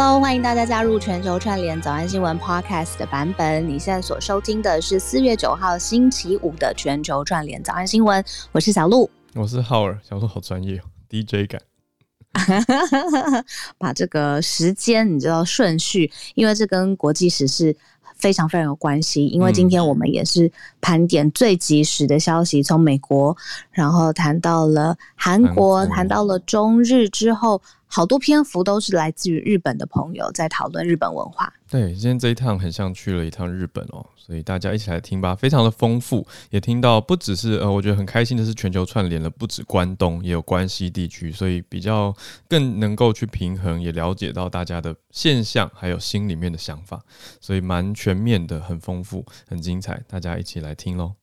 Hello，欢迎大家加入全球串联早安新闻 Podcast 的版本。你现在所收听的是四月九号星期五的全球串联早安新闻。我是小鹿，我是浩尔。小鹿好专业哦，DJ 感。把这个时间你知道顺序，因为这跟国际时事非常非常有关系。因为今天我们也是盘点最及时的消息，从美国，然后谈到了韩国，谈到了中日之后。好多篇幅都是来自于日本的朋友在讨论日本文化。对，今天这一趟很像去了一趟日本哦，所以大家一起来听吧，非常的丰富，也听到不只是呃，我觉得很开心的是全球串联了，不止关东，也有关西地区，所以比较更能够去平衡，也了解到大家的现象，还有心里面的想法，所以蛮全面的，很丰富，很精彩，大家一起来听喽。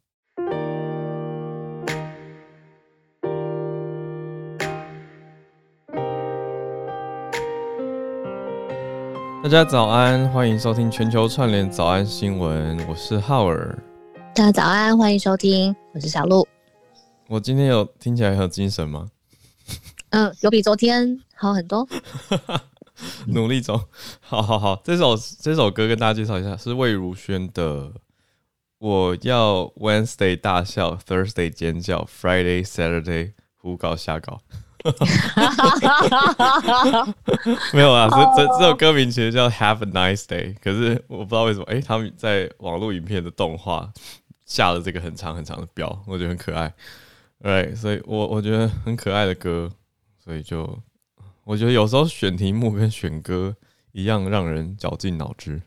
大家早安，欢迎收听全球串联早安新闻，我是浩尔。大家早安，欢迎收听，我是小鹿。我今天有听起来很有精神吗？嗯，有比昨天好很多。努力中，好好好。这首这首歌跟大家介绍一下，是魏如萱的《我要 Wednesday 大笑，Thursday 尖叫，Friday Saturday 胡搞瞎搞》。没有啊，这这这首歌名其实叫 Have a Nice Day，可是我不知道为什么，哎、欸，他们在网络影片的动画下了这个很长很长的标，我觉得很可爱，对，所以我我觉得很可爱的歌，所以就我觉得有时候选题目跟选歌一样，让人绞尽脑汁。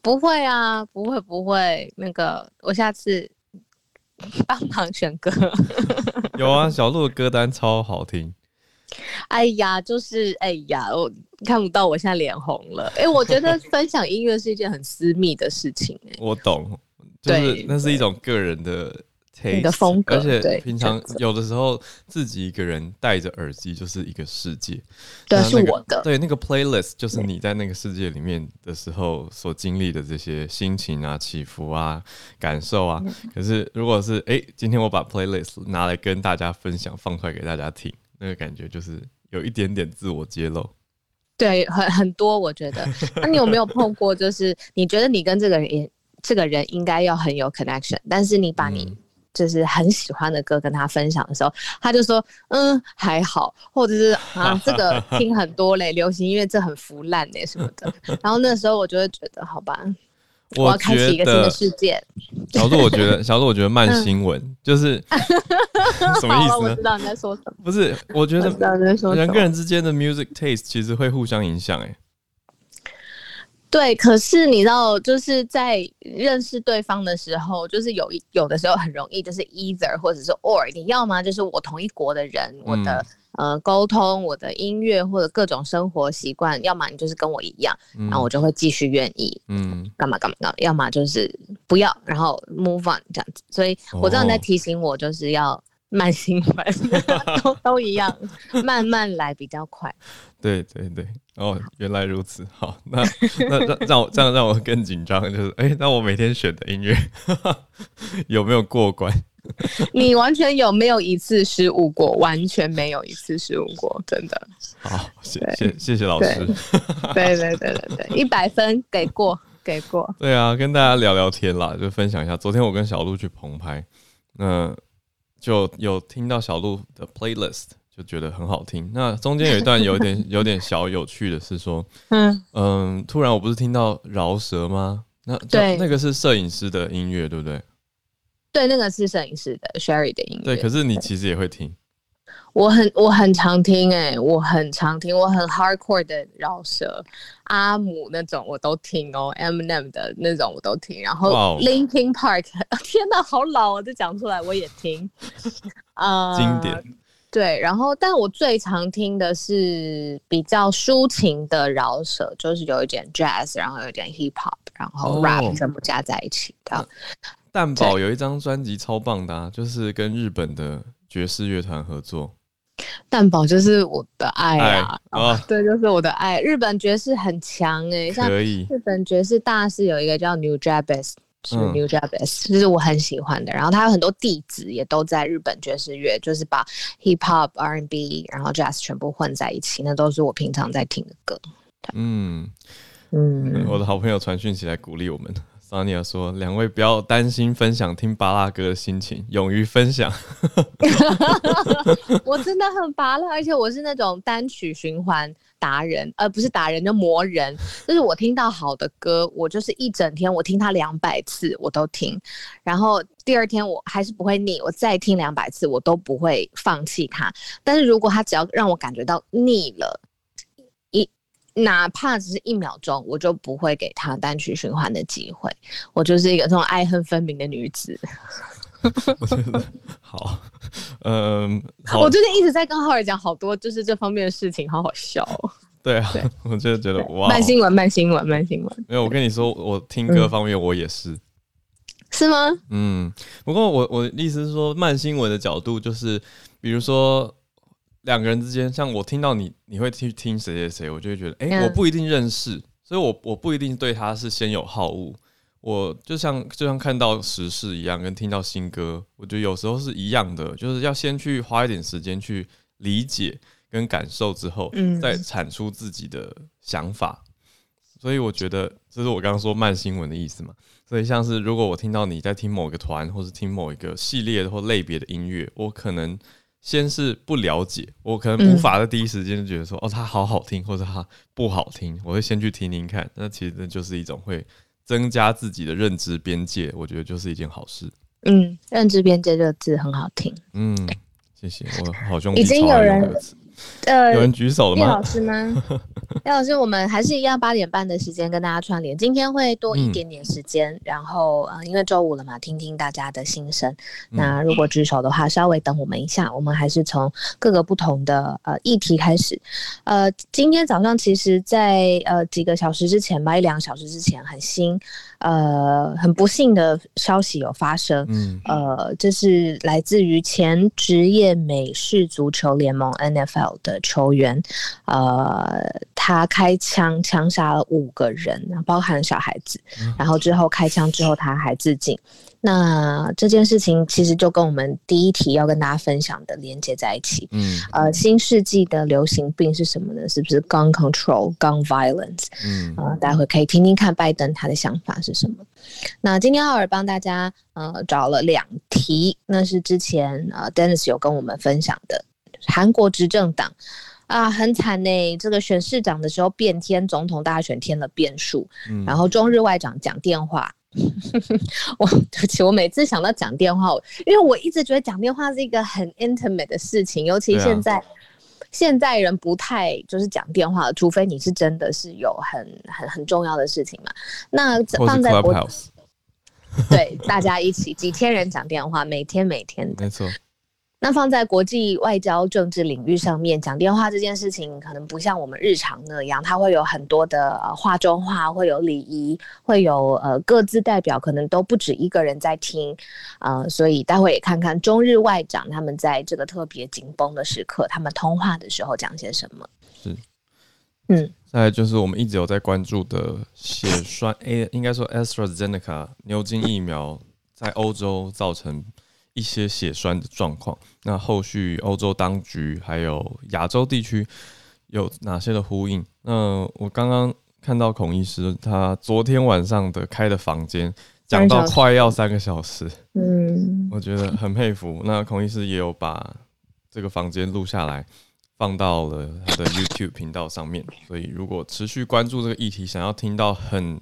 不会啊，不会不会，那个我下次帮忙选歌。有啊，小鹿的歌单超好听。哎呀，就是哎呀，我看不到我现在脸红了。哎、欸，我觉得分享音乐是一件很私密的事情、欸。我懂，就是那是一种个人的 taste，你的风格。而且平常有的时候自己一个人戴着耳机就是一个世界。对，那个、是我的。对，那个 playlist 就是你在那个世界里面的时候所经历的这些心情啊、起伏啊、感受啊。嗯、可是如果是哎、欸，今天我把 playlist 拿来跟大家分享，放出来给大家听。那个感觉就是有一点点自我揭露，对，很很多，我觉得。那你有没有碰过？就是你觉得你跟这个人，这个人应该要很有 connection，但是你把你就是很喜欢的歌跟他分享的时候，他就说，嗯，还好，或者是啊，这个听很多嘞，流行音乐这很腐烂嘞什么的。然后那时候我就会觉得，好吧。我要开启一个新的世界。小鹿，我觉得 小鹿，我觉得慢新闻就是 什么意思呢？我知道你在说什么。不是，我觉得人跟人之间的 music taste 其实会互相影响。哎，对。可是你知道，就是在认识对方的时候，就是有有的时候很容易，就是 either 或者是 or，你要么？就是我同一国的人，我的。呃，沟通我的音乐或者各种生活习惯，要么你就是跟我一样，嗯、然后我就会继续愿意，嗯，干嘛干嘛干嘛，要么就是不要，然后 move on 这样子。所以我知道你在提醒我，就是要慢新闻，哦、都都一样，慢慢来比较快。对对对，哦，原来如此。好，那那让让我这样让我更紧张，就是哎，那我每天选的音乐有没有过关？你完全有没有一次失误过？完全没有一次失误过，真的。好，谢谢谢谢老师。对对对对对，一百分给过给过。对啊，跟大家聊聊天啦，就分享一下。昨天我跟小鹿去棚拍，那就有听到小鹿的 playlist，就觉得很好听。那中间有一段有点 有点小有趣的是说，嗯嗯，突然我不是听到饶舌吗？那对，那个是摄影师的音乐，对不对？对，那个是摄影师的 Sherry 的音乐。对，可是你其实也会听。我很我很常听哎、欸，我很常听，我很 hardcore 的饶舌，阿姆那种我都听哦，Eminem 的那种我都听，然后 Linkin Park，天哪，好老啊！这讲出来我也听。啊、uh，经典。对，然后但我最常听的是比较抒情的饶舌，就是有一点 jazz，然后有一点 hip hop，然后 rap 全部加在一起的。Oh. 蛋堡有一张专辑超棒的啊，就是跟日本的爵士乐团合作。蛋堡就是我的爱啊！对，就是我的爱。日本爵士很强哎、欸，像日本爵士大师有一个叫 Nujabes，是 New j a b e s 就是我很喜欢的。然后他有很多弟子也都在日本爵士乐，就是把 Hip Hop、R&B，然后 Jazz 全部混在一起，那都是我平常在听的歌。嗯嗯，我的好朋友传讯息来鼓励我们。Sonia 说：“两位不要担心分享听巴拉歌的心情，勇于分享。”我真的很拔拉，而且我是那种单曲循环达人，而、呃、不是达人就魔人。就是我听到好的歌，我就是一整天，我听它两百次我都听，然后第二天我还是不会腻，我再听两百次我都不会放弃它。但是如果它只要让我感觉到腻了，一哪怕只是一秒钟，我就不会给他单曲循环的机会。我就是一个这种爱恨分明的女子。我觉得好，嗯，我最近一直在跟浩尔讲好多就是这方面的事情，好好笑喔。对啊，对我就觉得哇，慢新闻，慢新闻，慢新闻。没有，我跟你说，我听歌方面我也是。嗯，是吗？嗯，不过我我的意思是说，慢新闻的角度就是，比如说。两个人之间，像我听到你，你会去听谁谁谁，我就会觉得，哎、欸，我不一定认识，所以我我不一定对他是先有好恶。我就像就像看到时事一样，跟听到新歌，我觉得有时候是一样的，就是要先去花一点时间去理解跟感受之后，再产出自己的想法。所以我觉得这是我刚刚说慢新闻的意思嘛。所以像是如果我听到你在听某个团，或是听某一个系列或类别的音乐，我可能。先是不了解，我可能无法在第一时间就觉得说，嗯、哦，它好好听，或者它不好听，我会先去听听看。那其实那就是一种会增加自己的认知边界，我觉得就是一件好事。嗯，认知边界这个字很好听。嗯，谢谢，我好兄弟。已经有人。呃，有人举手了吗？叶老师吗？叶老师，我们还是一样八点半的时间跟大家串联。今天会多一点点时间，嗯、然后呃，因为周五了嘛，听听大家的心声。那如果举手的话，稍微等我们一下，我们还是从各个不同的呃议题开始。呃，今天早上其实在呃几个小时之前吧，一两个小时之前，很新。呃，很不幸的消息有发生，嗯，呃，这是来自于前职业美式足球联盟 NFL 的球员，呃，他开枪枪杀了五个人，包含小孩子，然后之后开枪之后他还自尽。那这件事情其实就跟我们第一题要跟大家分享的连接在一起。嗯，呃，新世纪的流行病是什么呢？是不是 gun control, gun violence？嗯，呃，待会可以听听看拜登他的想法是什么。那今天奥尔帮大家呃找了两题，那是之前呃 Dennis 有跟我们分享的。韩国执政党啊，很惨呢，这个选市长的时候变天，总统大选添了变数。嗯，然后中日外长讲电话。我对不起，我每次想到讲电话，因为我一直觉得讲电话是一个很 intimate 的事情，尤其现在、啊、现在人不太就是讲电话，除非你是真的是有很很很重要的事情嘛。那放在国对大家一起几千人讲电话，每天每天的，没错。那放在国际外交政治领域上面讲电话这件事情，可能不像我们日常那样，它会有很多的呃话中话，会有礼仪，会有呃各自代表，可能都不止一个人在听，呃，所以待会也看看中日外长他们在这个特别紧绷的时刻，他们通话的时候讲些什么。是，嗯，再来就是我们一直有在关注的血栓 A，应该说 AstraZeneca 牛津疫苗在欧洲造成。一些血栓的状况，那后续欧洲当局还有亚洲地区有哪些的呼应？那我刚刚看到孔医师他昨天晚上的开的房间讲到快要三个小时，嗯，我觉得很佩服。那孔医师也有把这个房间录下来，放到了他的 YouTube 频道上面。所以如果持续关注这个议题，想要听到很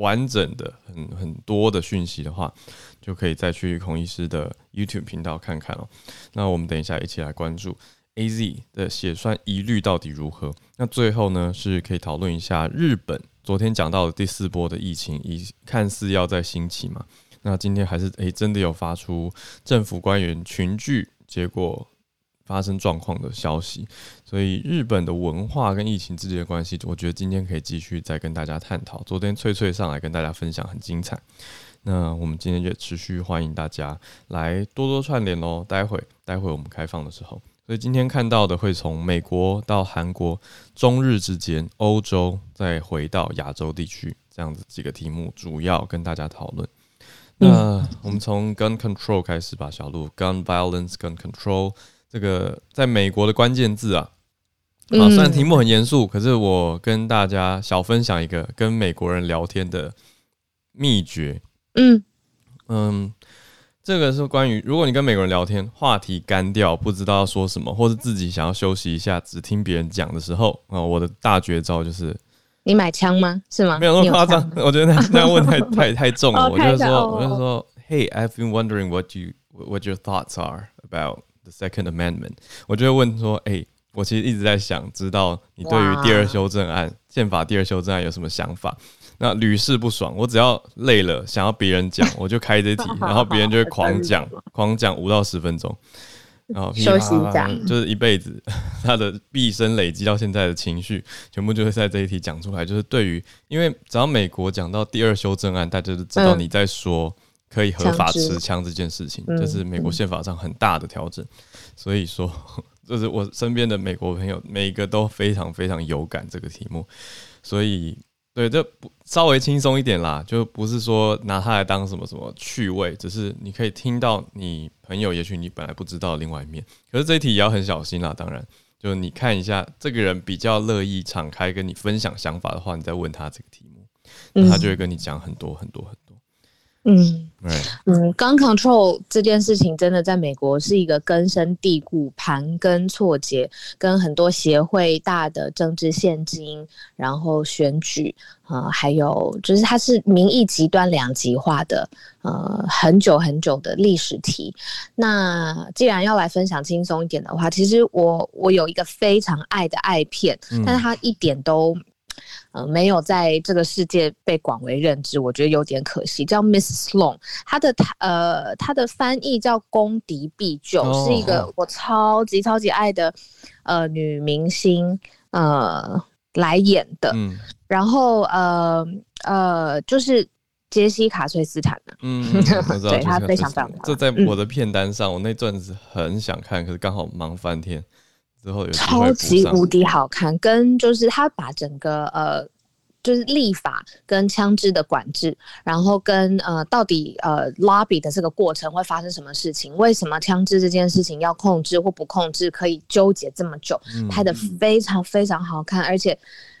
完整的、很很多的讯息的话，就可以再去孔医师的 YouTube 频道看看哦。那我们等一下一起来关注 AZ 的血栓疑虑到底如何。那最后呢，是可以讨论一下日本昨天讲到的第四波的疫情，已看似要再兴起嘛。那今天还是诶、真的有发出政府官员群聚，结果。发生状况的消息，所以日本的文化跟疫情之间的关系，我觉得今天可以继续再跟大家探讨。昨天翠翠上来跟大家分享很精彩，那我们今天就持续欢迎大家来多多串联哦。待会待会我们开放的时候，所以今天看到的会从美国到韩国、中日之间、欧洲再回到亚洲地区这样子几个题目，主要跟大家讨论。那我们从 gun control 开始吧，小鹿 gun violence gun control。这个在美国的关键字啊，啊，虽然题目很严肃，可是我跟大家小分享一个跟美国人聊天的秘诀。嗯嗯，这个是关于如果你跟美国人聊天，话题干掉，不知道要说什么，或是自己想要休息一下，只听别人讲的时候，啊，我的大绝招就是。你买枪吗？是吗？没有那么夸张，我觉得那 那样问太太太重了。我就说，我就说，Hey, I've been wondering what you what your thoughts are about the Second Amendment。我就会问说，哎、欸，我其实一直在想知道你对于第二修正案、宪法第二修正案有什么想法。那屡试不爽，我只要累了想要别人讲，我就开这题，然后别人就会狂讲，狂讲五到十分钟。然后 休息一下，就是一辈子，他的毕生累积到现在的情绪，全部就会在这一题讲出来。就是对于，因为只要美国讲到第二修正案，大家就知道你在说可以合法持枪这件事情，这是美国宪法上很大的调整。所以说，就是我身边的美国朋友，每一个都非常非常有感这个题目，所以。对，这不稍微轻松一点啦，就不是说拿它来当什么什么趣味，只是你可以听到你朋友，也许你本来不知道另外一面。可是这一题也要很小心啦，当然，就你看一下这个人比较乐意敞开跟你分享想法的话，你再问他这个题目，那他就会跟你讲很多很多很多。嗯，嗯，gun control 这件事情真的在美国是一个根深蒂固、盘根错节，跟很多协会、大的政治献金，然后选举，呃，还有就是它是民意极端两极化的，呃，很久很久的历史题。那既然要来分享轻松一点的话，其实我我有一个非常爱的爱片，但是它一点都。呃，没有在这个世界被广为认知，我觉得有点可惜。叫 Miss Sloane，她的呃，她的翻译叫攻敌必救，哦、是一个我超级超级爱的呃女明星呃来演的。嗯、然后呃呃，就是杰西卡·崔斯坦 的，嗯，对，她非常非常。这在我的片单上，嗯、我那阵子很想看，可是刚好忙翻天。之后有超级无敌好看，跟就是他把整个呃，就是立法跟枪支的管制，然后跟呃到底呃 lobby 的这个过程会发生什么事情？为什么枪支这件事情要控制或不控制，可以纠结这么久？拍的非常非常好看，而且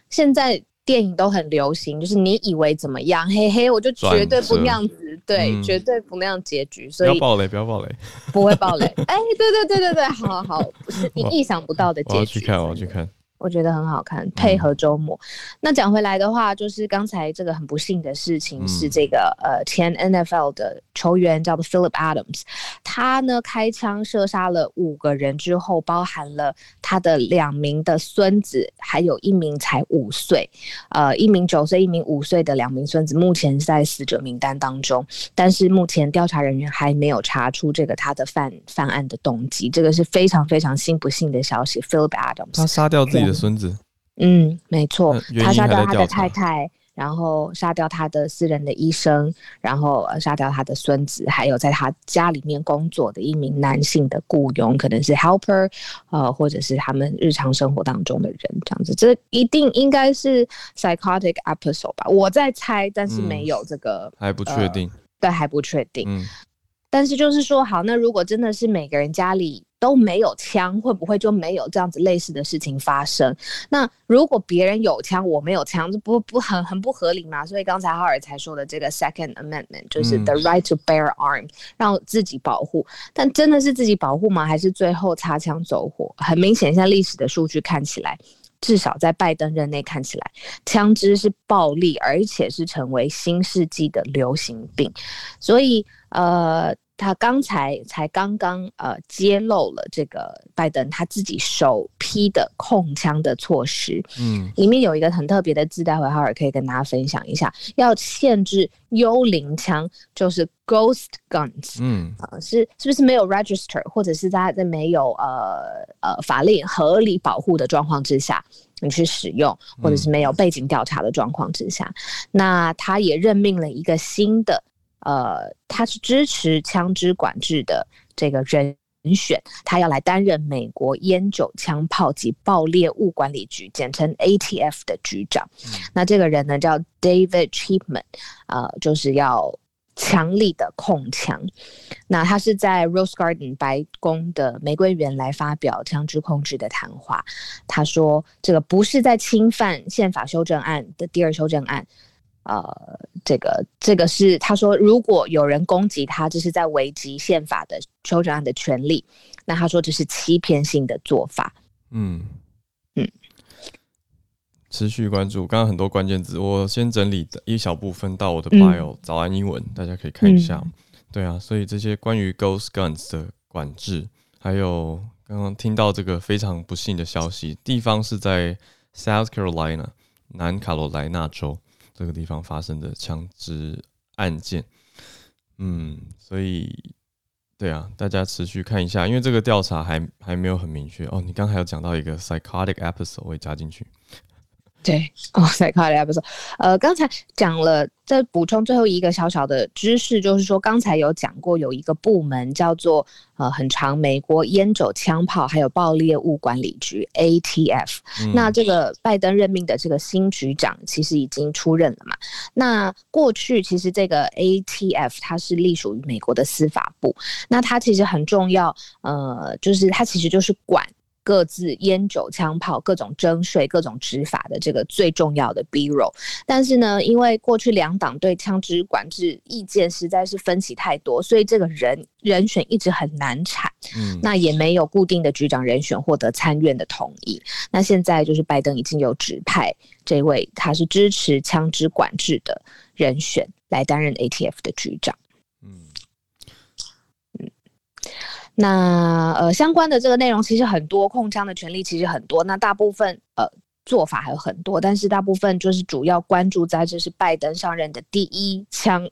现在。电影都很流行，就是你以为怎么样，嘿嘿，我就绝对不那样子，对，嗯、绝对不那样结局。所以不要暴雷，不要暴雷，不会暴雷。哎、欸，对对对对对，好好，不是你意想不到的结局。我要去看，我要去看。我觉得很好看，配合周末。嗯、那讲回来的话，就是刚才这个很不幸的事情是这个、嗯、呃前 NFL 的球员叫做 Philip Adams，他呢开枪射杀了五个人之后，包含了他的两名的孙子，还有一名才五岁，呃一名九岁，一名五岁的两名孙子，目前在死者名单当中。但是目前调查人员还没有查出这个他的犯犯案的动机，这个是非常非常心不幸的消息。Philip Adams 他杀掉自己的孙子，嗯，没错，他杀掉他的太太，然后杀掉他的私人的医生，然后杀掉他的孙子，还有在他家里面工作的一名男性的雇佣，可能是 helper，呃，或者是他们日常生活当中的人，这样子，这一定应该是 psychotic episode 吧？我在猜，但是没有这个，嗯、还不确定、呃，对，还不确定，嗯，但是就是说，好，那如果真的是每个人家里。都没有枪，会不会就没有这样子类似的事情发生？那如果别人有枪，我没有枪，这不不很很不合理吗？所以刚才哈尔才说的这个 Second Amendment 就是 the right to bear arm，让自己保护。但真的是自己保护吗？还是最后擦枪走火？很明显，现在历史的数据看起来，至少在拜登任内看起来，枪支是暴力，而且是成为新世纪的流行病。所以，呃。他刚才才刚刚呃揭露了这个拜登他自己首批的控枪的措施，嗯，里面有一个很特别的字，待会哈尔可以跟大家分享一下，要限制幽灵枪，就是 ghost guns，嗯，啊、呃、是是不是没有 register，或者是在在没有呃呃法令合理保护的状况之下，你去使用，或者是没有背景调查的状况之下，嗯、那他也任命了一个新的。呃，他是支持枪支管制的这个人选，他要来担任美国烟酒、枪炮及爆裂物管理局（简称 ATF） 的局长。嗯、那这个人呢叫 David Chipman，呃，就是要强力的控枪。那他是在 Rose Garden 白宫的玫瑰园来发表枪支控制的谈话。他说：“这个不是在侵犯宪法修正案的第二修正案。”呃，这个这个是他说，如果有人攻击他，这是在危及宪法的修正案的权利。那他说这是欺骗性的做法。嗯嗯，持续关注，刚刚很多关键字，我先整理一小部分到我的 bio、嗯、早安英文，大家可以看一下。嗯、对啊，所以这些关于 Ghost Guns 的管制，还有刚刚听到这个非常不幸的消息，地方是在 South Carolina 南卡罗来纳州。这个地方发生的枪支案件，嗯，所以对啊，大家持续看一下，因为这个调查还还没有很明确哦。你刚才有讲到一个 psychotic episode，我也加进去。对，哦，再看一下，不错，呃，刚才讲了，再补充最后一个小小的知识，就是说刚才有讲过，有一个部门叫做呃，很长美国烟酒、枪炮还有爆裂物管理局 ATF。嗯。那这个拜登任命的这个新局长其实已经出任了嘛？那过去其实这个 ATF 它是隶属于美国的司法部，那它其实很重要，呃，就是它其实就是管。各自烟酒、枪炮、各种征税、各种执法的这个最重要的 bureau，但是呢，因为过去两党对枪支管制意见实在是分歧太多，所以这个人人选一直很难产。嗯，那也没有固定的局长人选获得参院的同意。那现在就是拜登已经有指派这位他是支持枪支管制的人选来担任 ATF 的局长。那呃，相关的这个内容其实很多，控枪的权利其实很多。那大部分呃做法还有很多，但是大部分就是主要关注在这是拜登上任的第一枪，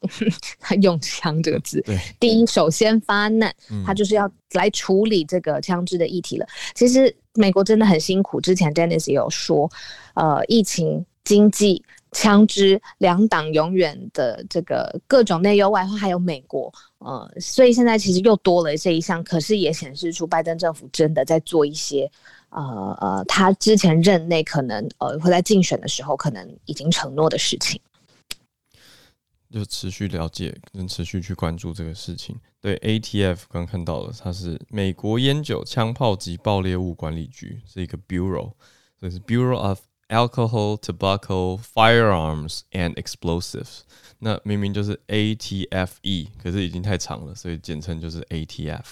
他 用“枪”这个字，对，第一首先发难，他就是要来处理这个枪支的议题了。嗯。其实美国真的很辛苦，之前 Dennis 也有说，呃，疫情、经济。枪支两党永远的这个各种内忧外患，还有美国，呃，所以现在其实又多了这一项，可是也显示出拜登政府真的在做一些，呃呃，他之前任内可能呃会在竞选的时候可能已经承诺的事情，就持续了解跟持续去关注这个事情。对，ATF 刚看到了，它是美国烟酒、枪炮及爆裂物管理局，是一个 bureau，所以是 Bureau of。Alcohol, tobacco, firearms and explosives。那明明就是 ATFE，可是已经太长了，所以简称就是 ATF。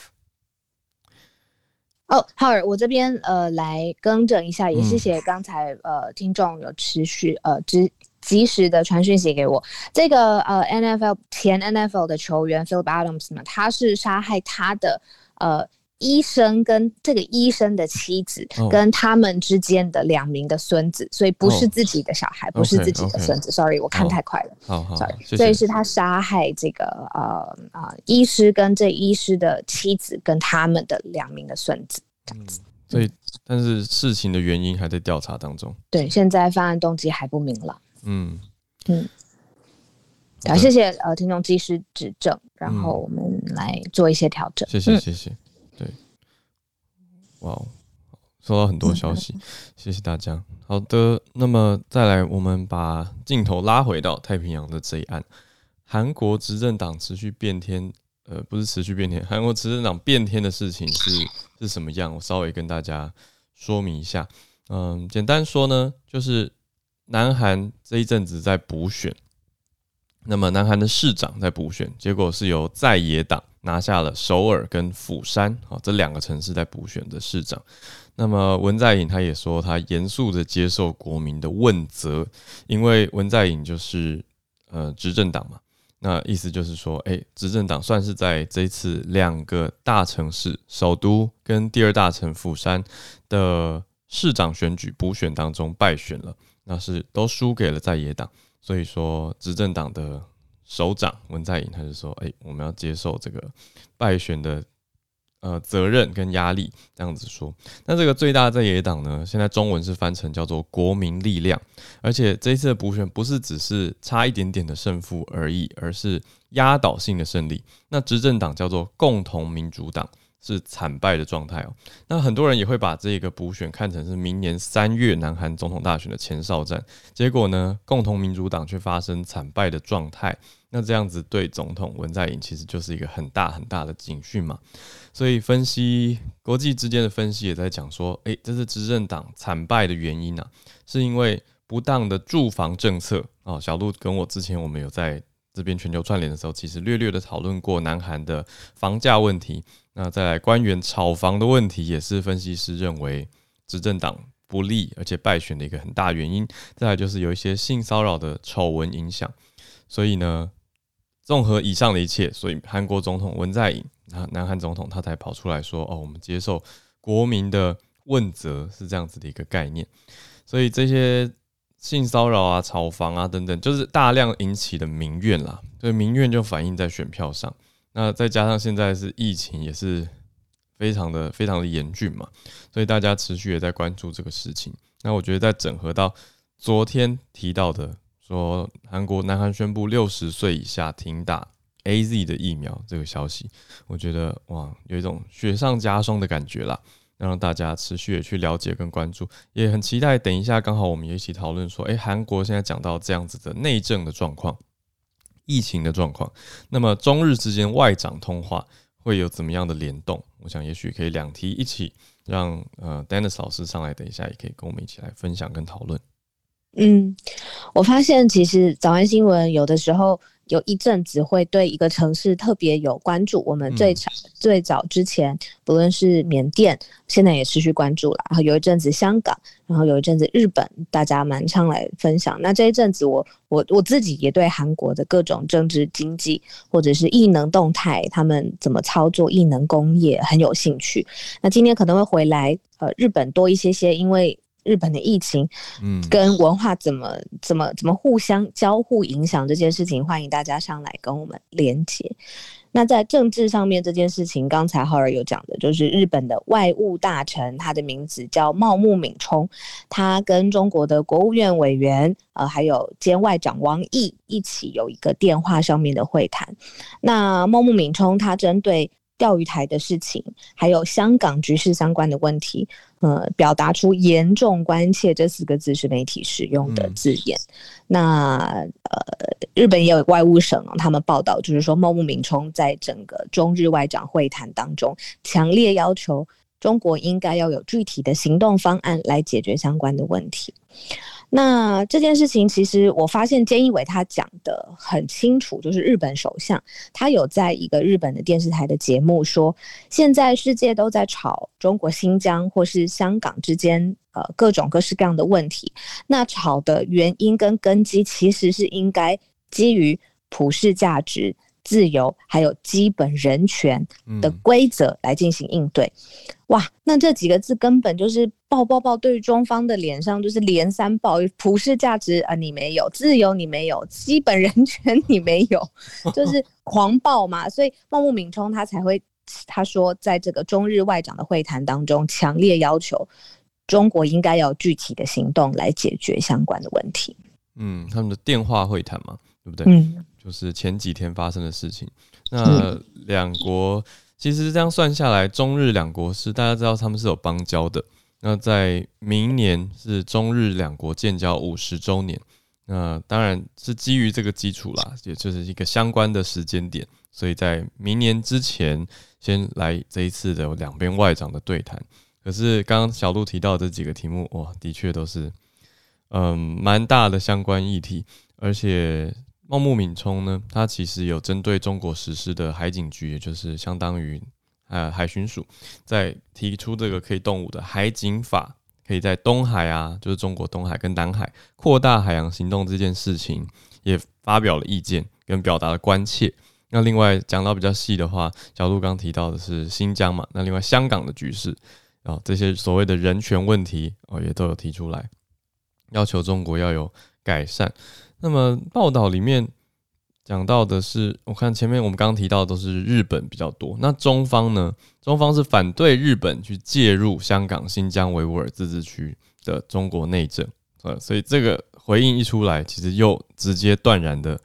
哦，浩尔，我这边呃来更正一下，也谢谢刚才、嗯、呃听众有持续呃及及时的传讯息给我。这个呃 NFL 前 NFL 的球员 Philip Adams 呢，他是杀害他的呃。医生跟这个医生的妻子，跟他们之间的两名的孙子，所以不是自己的小孩，不是自己的孙子。Sorry，我看太快了。好好，Sorry，所以是他杀害这个呃啊医师跟这医师的妻子跟他们的两名的孙子这样子。所以，但是事情的原因还在调查当中。对，现在犯案动机还不明朗。嗯嗯，好，谢谢呃听众及时指正，然后我们来做一些调整。谢谢谢谢。哇哦，收到很多消息，谢谢大家。好的，那么再来，我们把镜头拉回到太平洋的这一岸。韩国执政党持续变天，呃，不是持续变天，韩国执政党变天的事情是是什么样？我稍微跟大家说明一下。嗯，简单说呢，就是南韩这一阵子在补选，那么南韩的市长在补选，结果是由在野党。拿下了首尔跟釜山啊这两个城市在补选的市长，那么文在寅他也说他严肃的接受国民的问责，因为文在寅就是呃执政党嘛，那意思就是说，哎，执政党算是在这一次两个大城市首都跟第二大城釜山的市长选举补选当中败选了，那是都输给了在野党，所以说执政党的。首长文在寅他就说：“哎、我们要接受这个败选的呃责任跟压力，这样子说。那这个最大在野党呢，现在中文是翻成叫做国民力量，而且这一次的补选不是只是差一点点的胜负而已，而是压倒性的胜利。那执政党叫做共同民主党，是惨败的状态哦。那很多人也会把这个补选看成是明年三月南韩总统大选的前哨战，结果呢，共同民主党却发生惨败的状态。那这样子对总统文在寅其实就是一个很大很大的警讯嘛。所以分析国际之间的分析也在讲说，诶，这是执政党惨败的原因啊，是因为不当的住房政策哦。小鹿跟我之前我们有在这边全球串联的时候，其实略略的讨论过南韩的房价问题。那再来官员炒房的问题，也是分析师认为执政党不利而且败选的一个很大原因。再来就是有一些性骚扰的丑闻影响。所以呢，综合以上的一切，所以韩国总统文在寅，那南韩总统他才跑出来说：“哦，我们接受国民的问责，是这样子的一个概念。”所以这些。性骚扰啊、炒房啊等等，就是大量引起的民怨啦。所以民怨就反映在选票上。那再加上现在是疫情，也是非常的、非常的严峻嘛，所以大家持续也在关注这个事情。那我觉得在整合到昨天提到的，说韩国南韩宣布六十岁以下停打 AZ 的疫苗这个消息，我觉得哇，有一种雪上加霜的感觉啦。要让大家持续的去了解跟关注，也很期待。等一下，刚好我们也一起讨论说，诶，韩国现在讲到这样子的内政的状况、疫情的状况，那么中日之间外长通话会有怎么样的联动？我想也许可以两题一起让呃 Dennis 老师上来，等一下也可以跟我们一起来分享跟讨论。嗯，我发现其实早安新闻有的时候。有一阵子会对一个城市特别有关注。我们最早最早之前，不论是缅甸，现在也持续关注了。然后有一阵子香港，然后有一阵子日本，大家蛮常来分享。那这一阵子我，我我我自己也对韩国的各种政治、经济或者是异能动态，他们怎么操作异能工业很有兴趣。那今天可能会回来，呃，日本多一些些，因为。日本的疫情，嗯，跟文化怎么怎么怎么互相交互影响这件事情，欢迎大家上来跟我们连接。那在政治上面这件事情，刚才浩尔有讲的，就是日本的外务大臣，他的名字叫茂木敏充，他跟中国的国务院委员，呃，还有兼外长王毅一起有一个电话上面的会谈。那茂木敏充他针对。钓鱼台的事情，还有香港局势相关的问题，呃，表达出严重关切这四个字是媒体使用的字眼。嗯、那呃，日本也有外务省他们报道就是说，茂木敏充在整个中日外长会谈当中，强烈要求中国应该要有具体的行动方案来解决相关的问题。那这件事情，其实我发现菅义伟他讲得很清楚，就是日本首相他有在一个日本的电视台的节目说，现在世界都在吵中国新疆或是香港之间呃各种各式各样的问题，那吵的原因跟根基其实是应该基于普世价值。自由还有基本人权的规则来进行应对，嗯、哇，那这几个字根本就是爆爆爆，对于中方的脸上就是连三爆，普世价值啊你没有，自由你没有，基本人权你没有，就是狂暴嘛。所以茂木敏充他才会他说，在这个中日外长的会谈当中，强烈要求中国应该要具体的行动来解决相关的问题。嗯，他们的电话会谈嘛，对不对？嗯。就是前几天发生的事情。那两国其实这样算下来，中日两国是大家知道他们是有邦交的。那在明年是中日两国建交五十周年，那当然是基于这个基础啦，也就是一个相关的时间点。所以在明年之前，先来这一次的两边外长的对谈。可是刚刚小鹿提到这几个题目，哇，的确都是嗯蛮大的相关议题，而且。茂木敏充呢，他其实有针对中国实施的海警局，也就是相当于呃海巡署，在提出这个可以动武的海警法，可以在东海啊，就是中国东海跟南海扩大海洋行动这件事情，也发表了意见跟表达了关切。那另外讲到比较细的话，小路刚提到的是新疆嘛，那另外香港的局势啊，这些所谓的人权问题哦，也都有提出来，要求中国要有改善。那么报道里面讲到的是，我看前面我们刚刚提到都是日本比较多。那中方呢？中方是反对日本去介入香港、新疆维吾尔自治区的中国内政。呃，所以这个回应一出来，其实又直接断然的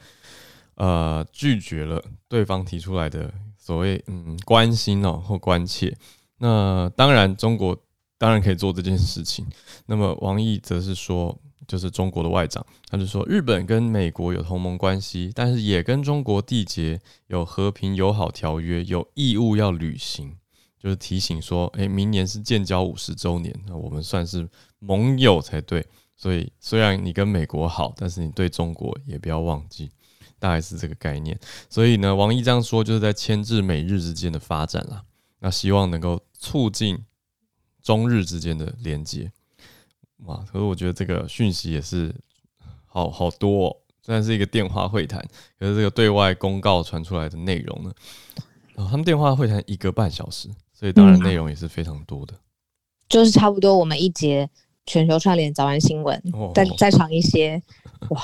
呃拒绝了对方提出来的所谓嗯关心哦或关切。那当然，中国当然可以做这件事情。那么王毅则是说，就是中国的外长，他就说日本跟美国有同盟关系，但是也跟中国缔结有和平友好条约，有义务要履行。就是提醒说，诶，明年是建交五十周年，那我们算是盟友才对。所以虽然你跟美国好，但是你对中国也不要忘记，大概是这个概念。所以呢，王毅这样说，就是在牵制美日之间的发展啦。那希望能够促进中日之间的连接。哇，可是我觉得这个讯息也是好好多哦。虽然是一个电话会谈，可是这个对外公告传出来的内容呢，哦，他们电话会谈一个半小时，所以当然内容也是非常多的。就是差不多我们一节。全球串联早安新闻，再再长一些，哇，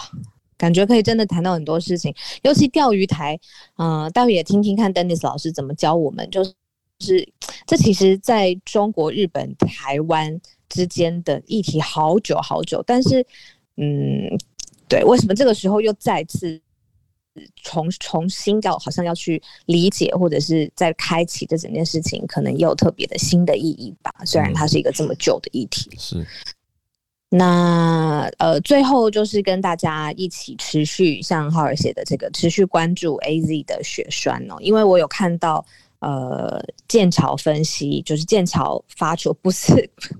感觉可以真的谈到很多事情，尤其钓鱼台，嗯、呃，待会也听听看 Dennis 老师怎么教我们，就是这其实在中国、日本、台湾之间的议题好久好久，但是，嗯，对，为什么这个时候又再次？重重新要好像要去理解，或者是再开启这整件事情，可能又有特别的新的意义吧。虽然它是一个这么旧的议题。是。那呃，最后就是跟大家一起持续像浩尔写的这个持续关注 AZ 的血栓哦，因为我有看到。呃，剑桥分析就是剑桥发出，不是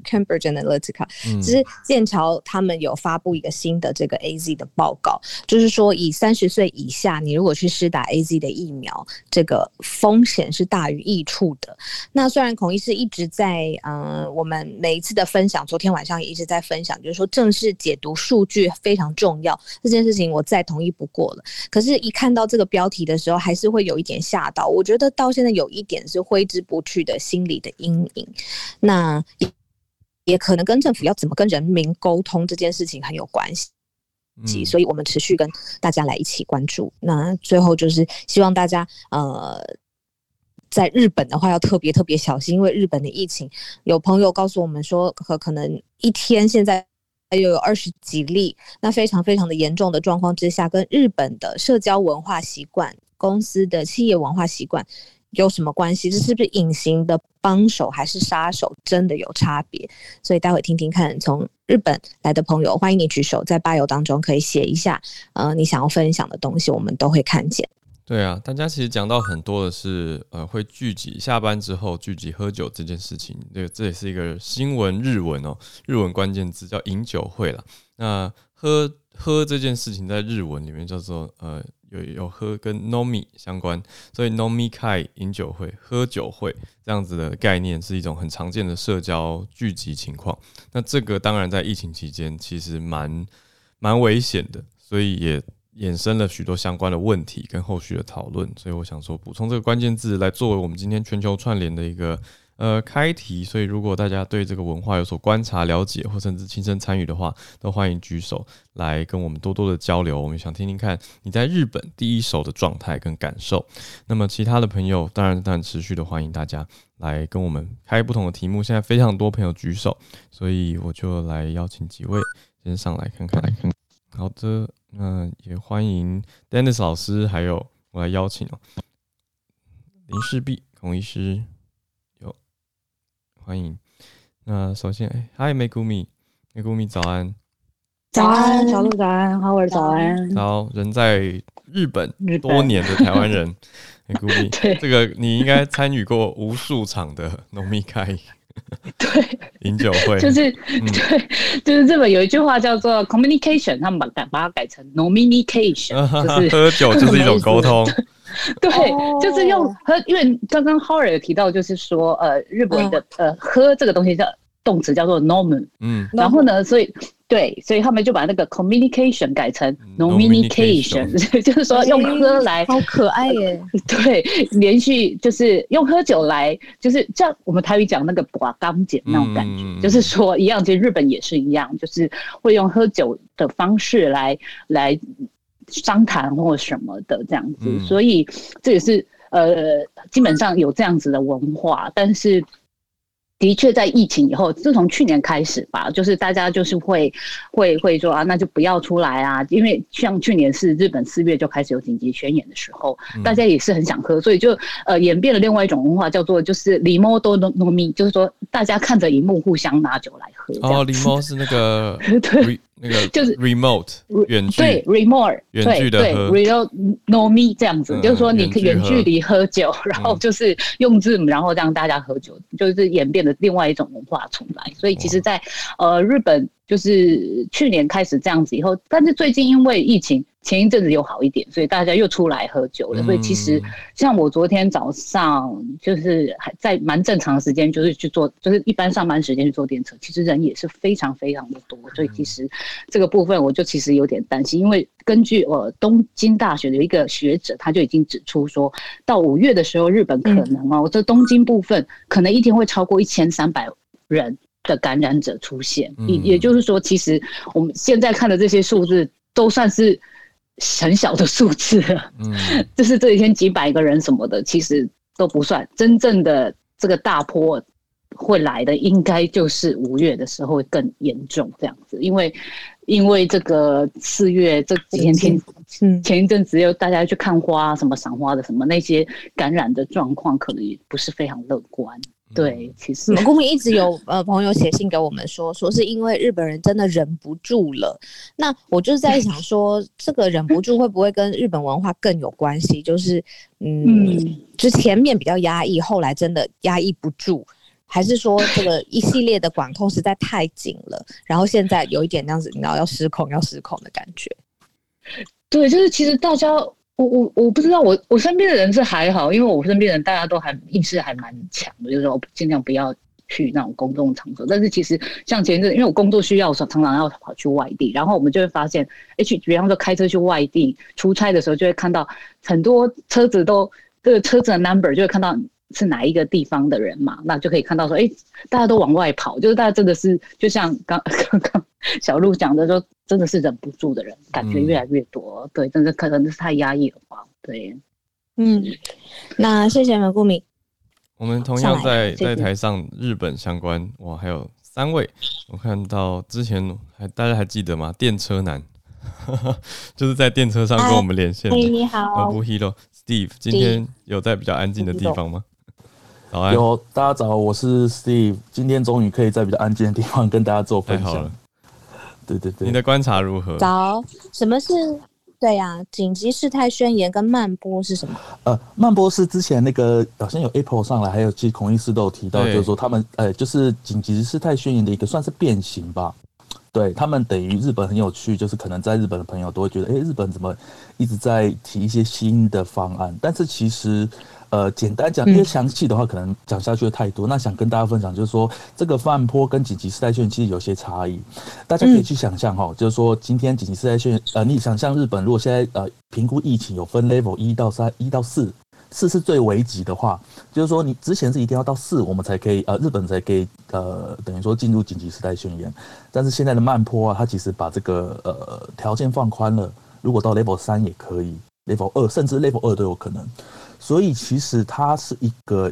Cambridge Analytica，只是剑桥他们有发布一个新的这个 AZ 的报告，就是说以三十岁以下，你如果去施打 AZ 的疫苗，这个风险是大于益处的。那虽然孔医师一直在嗯、呃，我们每一次的分享，昨天晚上也一直在分享，就是说正式解读数据非常重要，这件事情我再同意不过了。可是，一看到这个标题的时候，还是会有一点吓到。我觉得到现在有。一点是挥之不去的心理的阴影，那也也可能跟政府要怎么跟人民沟通这件事情很有关系，嗯，所以我们持续跟大家来一起关注。那最后就是希望大家呃，在日本的话要特别特别小心，因为日本的疫情，有朋友告诉我们说，可可能一天现在又有二十几例，那非常非常的严重的状况之下，跟日本的社交文化习惯、公司的企业文化习惯。有什么关系？这是不是隐形的帮手还是杀手？真的有差别？所以待会听听看，从日本来的朋友，欢迎你举手，在吧友当中可以写一下，呃，你想要分享的东西，我们都会看见。对啊，大家其实讲到很多的是，呃，会聚集下班之后聚集喝酒这件事情，这个这也是一个新闻日文哦，日文关键字叫饮酒会了。那喝喝这件事情在日文里面叫做呃。有有喝跟 nomi 相关，所以 nomikai 饮酒会、喝酒会这样子的概念是一种很常见的社交聚集情况。那这个当然在疫情期间其实蛮蛮危险的，所以也衍生了许多相关的问题跟后续的讨论。所以我想说补充这个关键字来作为我们今天全球串联的一个。呃，开题，所以如果大家对这个文化有所观察、了解，或甚至亲身参与的话，都欢迎举手来跟我们多多的交流。我们想听听看你在日本第一手的状态跟感受。那么其他的朋友，当然当然持续的欢迎大家来跟我们开不同的题目。现在非常多朋友举手，所以我就来邀请几位先上来看看。来看，好的，那也欢迎 Dennis 老师，还有我来邀请哦，林氏璧孔医师。欢迎。那首先，哎，嗨，Megumi，Megumi，早安。早安，小鹿早安，Howard 早安。早，人在日本多年的台湾人，Megumi，对，这个你应该参与过无数场的饮み会，对，饮酒会，就是、嗯、对，就是日本有一句话叫做 communication，他们把改把它改成 nominication，就是喝酒就是一种沟通。对，就是用喝，因为刚刚 Howard 有提到，就是说，呃，日本的呃喝这个东西叫动词叫做 normal，嗯，然后呢，所以对，所以他们就把那个 communication 改成 nominication，就是说用喝来，好可爱耶，对，连续就是用喝酒来，就是像我们台语讲那个拔肛检那种感觉，就是说一样，其实日本也是一样，就是会用喝酒的方式来来。商谈或什么的这样子，所以这也是呃，基本上有这样子的文化。但是的确，在疫情以后，自从去年开始吧，就是大家就是会会会说啊，那就不要出来啊，因为像去年是日本四月就开始有紧急宣言的时候，大家也是很想喝，所以就呃演变了另外一种文化，叫做就是リモート饮み，就是说大家看着荧幕互相拿酒来喝。哦，リモ是那个对。 那个就是 remote 远距对 remote 远距的对 remote no me 这样子，嗯、就是说你可以远距离喝酒，嗯、然后就是用 Zoom，然后让大家喝酒，就是演变的另外一种文化出来。所以其实在，在呃日本，就是去年开始这样子以后，但是最近因为疫情。前一阵子又好一点，所以大家又出来喝酒了。所以其实像我昨天早上就是还在蛮正常的时间，就是去做，就是一般上班时间去坐电车，其实人也是非常非常的多。所以其实这个部分我就其实有点担心，因为根据呃东京大学的一个学者，他就已经指出说，到五月的时候，日本可能哦，这东京部分可能一天会超过一千三百人的感染者出现。也也就是说，其实我们现在看的这些数字都算是。很小的数字，嗯，就是这一天几百个人什么的，其实都不算。真正的这个大坡会来的，应该就是五月的时候会更严重这样子，因为因为这个四月这几天天，嗯，前一阵子又大家去看花，什么赏花的什么那些感染的状况，可能也不是非常乐观。对，其实我们一直有呃朋友写信给我们说，说是因为日本人真的忍不住了。那我就是在想说，这个忍不住会不会跟日本文化更有关系？就是嗯，就前面比较压抑，后来真的压抑不住，还是说这个一系列的管控实在太紧了，然后现在有一点那样子，你知道要失控要失控的感觉？对，就是其实大家。我我我不知道，我我身边的人是还好，因为我身边的人大家都还意识还蛮强的，就是说尽量不要去那种公众场所。但是其实像前阵，因为我工作需要，常常要跑去外地，然后我们就会发现，哎，去比方说开车去外地出差的时候，就会看到很多车子都这个车子的 number 就会看到是哪一个地方的人嘛，那就可以看到说，哎，大家都往外跑，就是大家真的是就像刚刚刚小鹿讲的说。真的是忍不住的人，感觉越来越多。嗯、对，真的可能是太压抑了吧？对，嗯，那谢谢马顾明。我们同样在在台上日本相关，哇，还有三位。我看到之前还大家还记得吗？电车男，就是在电车上跟我们连线。嘿，你好，不 Steve，今天有在比较安静的地方吗？早安。有，大家早，我是 Steve，今天终于可以在比较安静的地方跟大家做分享。对对对，你的观察如何？早，什么是？对呀、啊，紧急事态宣言跟慢波是什么？呃，慢波是之前那个好像有 Apple 上来，还有其实孔医师都有提到，就是说他们呃，就是紧急事态宣言的一个算是变形吧。对他们等于日本很有趣，就是可能在日本的朋友都会觉得，哎，日本怎么一直在提一些新的方案？但是其实。呃，简单讲，因为详细的话可能讲下去的太多。嗯、那想跟大家分享，就是说这个慢坡跟紧急事态宣言其实有些差异。大家可以去想象哈，嗯、就是说今天紧急事态宣言，呃，你想象日本如果现在呃评估疫情有分 level 一到三，一到四，四是最危急的话，就是说你之前是一定要到四，我们才可以呃日本才可以呃等于说进入紧急事态宣言。但是现在的慢坡啊，它其实把这个呃条件放宽了，如果到 level 三也可以，level 二甚至 level 二都有可能。所以其实它是一个，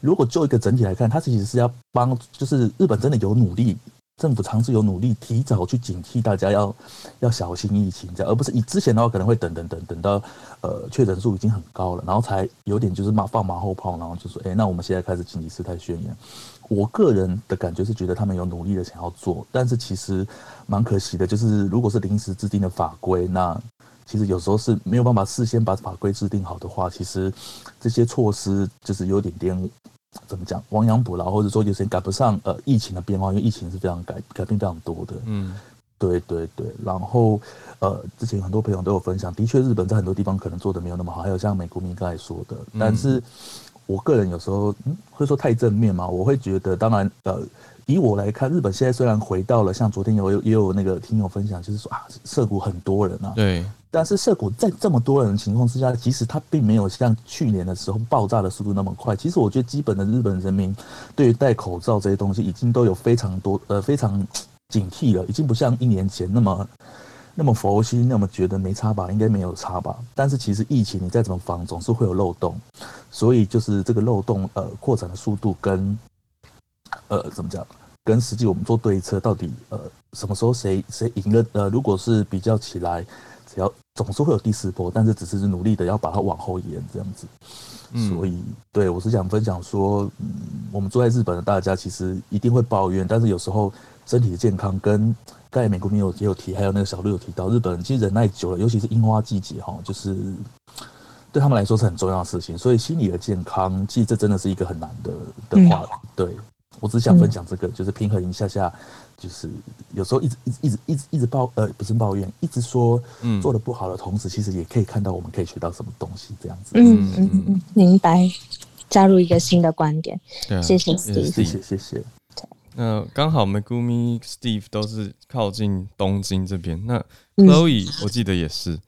如果就一个整体来看，它其实是要帮，就是日本真的有努力，政府尝试有努力，提早去警惕大家要要小心疫情，这样，而不是以之前的话可能会等等等等到呃确诊数已经很高了，然后才有点就是马放马后炮，然后就说，哎，那我们现在开始紧急事态宣言。我个人的感觉是觉得他们有努力的想要做，但是其实蛮可惜的，就是如果是临时制定的法规，那。其实有时候是没有办法事先把法规制定好的话，其实这些措施就是有点点怎么讲，亡羊补牢，或者说有些赶不上呃疫情的变化，因为疫情是非常改改变非常多的。嗯，对对对。然后呃，之前很多朋友都有分享，的确日本在很多地方可能做的没有那么好，还有像美国民刚才说的，但是我个人有时候嗯会说太正面嘛，我会觉得当然呃。以我来看，日本现在虽然回到了像昨天有也有那个听友分享，就是说啊，涉谷很多人啊，对，但是涩谷在这么多人的情况之下，其实它并没有像去年的时候爆炸的速度那么快。其实我觉得基本的日本人民对于戴口罩这些东西已经都有非常多呃非常警惕了，已经不像一年前那么那么佛心，那么觉得没差吧，应该没有差吧。但是其实疫情你再怎么防，总是会有漏洞，所以就是这个漏洞呃扩展的速度跟。呃怎么讲，跟实际我们做对策，到底呃什么时候谁谁赢了？呃，如果是比较起来，只要总是会有第四波，但是只是努力的要把它往后延这样子。所以，对我是想分享说，嗯，我们住在日本的大家其实一定会抱怨，但是有时候身体的健康跟刚才美国民有也有提，还有那个小路有提到，日本人其实忍耐久了，尤其是樱花季节哈，就是对他们来说是很重要的事情。所以心理的健康，其实这真的是一个很难的的话题。对，我只想分享这个，就是平衡一下下。就是有时候一直一直一直一直一直抱呃不是抱怨，一直说嗯做的不好的同时，其实也可以看到我们可以学到什么东西这样子。嗯嗯嗯，明白。加入一个新的观点，对啊，谢谢 Steve，谢谢谢谢。对，那刚好 Megumi Steve 都是靠近东京这边，那 Chloe 我记得也是，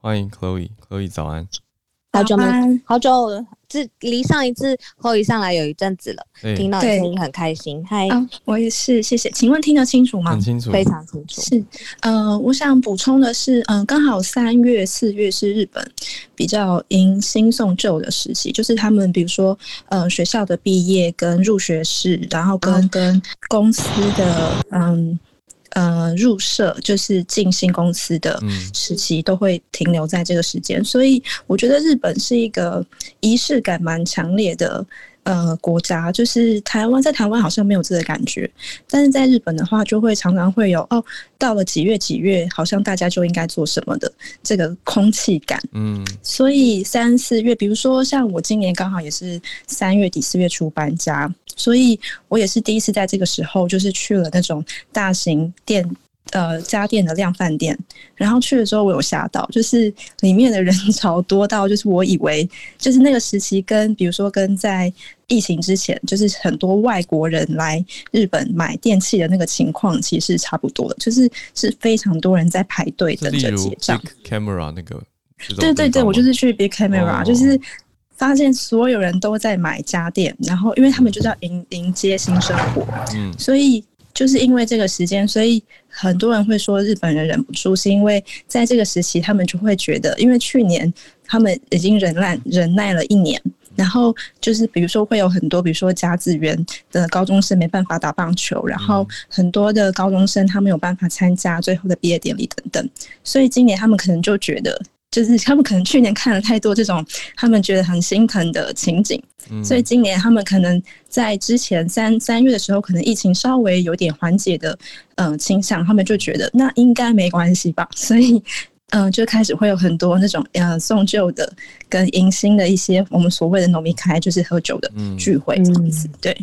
欢迎 Chloe，Chloe 早安。好久没，好久，这离上一次后一上来有一阵子了，听到声音很开心。嗨，我也是，谢谢。请问听得清楚吗？很清楚，非常清楚。是，呃，我想补充的是，嗯、呃，刚好三月、四月是日本比较迎新送旧的时期，就是他们比如说，呃，学校的毕业跟入学式，然后跟、哦、跟公司的，嗯。呃，入社就是进新公司的时期，都会停留在这个时间，嗯，所以我觉得日本是一个仪式感蛮强烈的。呃，国家就是台湾，在台湾好像没有这个感觉，但是在日本的话，就会常常会有哦，到了几月几月，好像大家就应该做什么的这个空气感。嗯，所以三四月，比如说像我今年刚好也是三月底四月初搬家，所以我也是第一次在这个时候，就是去了那种大型店。呃，家电的量贩店，然后去的时候我有吓到，就是里面的人潮多到，就是我以为就是那个时期跟比如说跟在疫情之前，就是很多外国人来日本买电器的那个情况，其实是差不多的，就是是非常多人在排队等着结账。Camera 那个，对对对，我就是去 Big Camera，就是发现所有人都在买家电，然后因为他们就是要迎迎接新生活，嗯，所以。就是因为这个时间，所以很多人会说日本人忍不住，是因为在这个时期，他们就会觉得，因为去年他们已经忍耐忍耐了一年，然后就是比如说会有很多，比如说甲子园的高中生没办法打棒球，然后很多的高中生他们有办法参加最后的毕业典礼等等，所以今年他们可能就觉得。就是他们可能去年看了太多这种他们觉得很心疼的情景，嗯，所以今年他们可能在之前三三月的时候，可能疫情稍微有点缓解的，嗯、呃，倾向，他们就觉得那应该没关系吧，所以，嗯、呃，就开始会有很多那种呃送旧的跟迎新的一些我们所谓的农民开，就是喝酒的聚会这样子。对，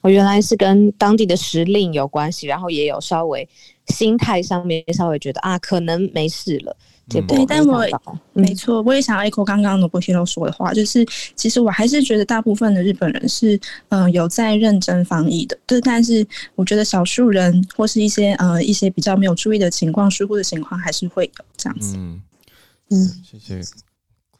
我原来是跟当地的时令有关系，然后也有稍微心态上面稍微觉得啊，可能没事了。对，但我没错，我也想要 echo 刚刚的 Nobuhiro 说的话，就是其实我还是觉得大部分的日本人是嗯、呃、有在认真防疫的，对，但是我觉得少数人或是一些呃一些比较没有注意的情况、疏忽的情况还是会有这样子。嗯嗯，谢谢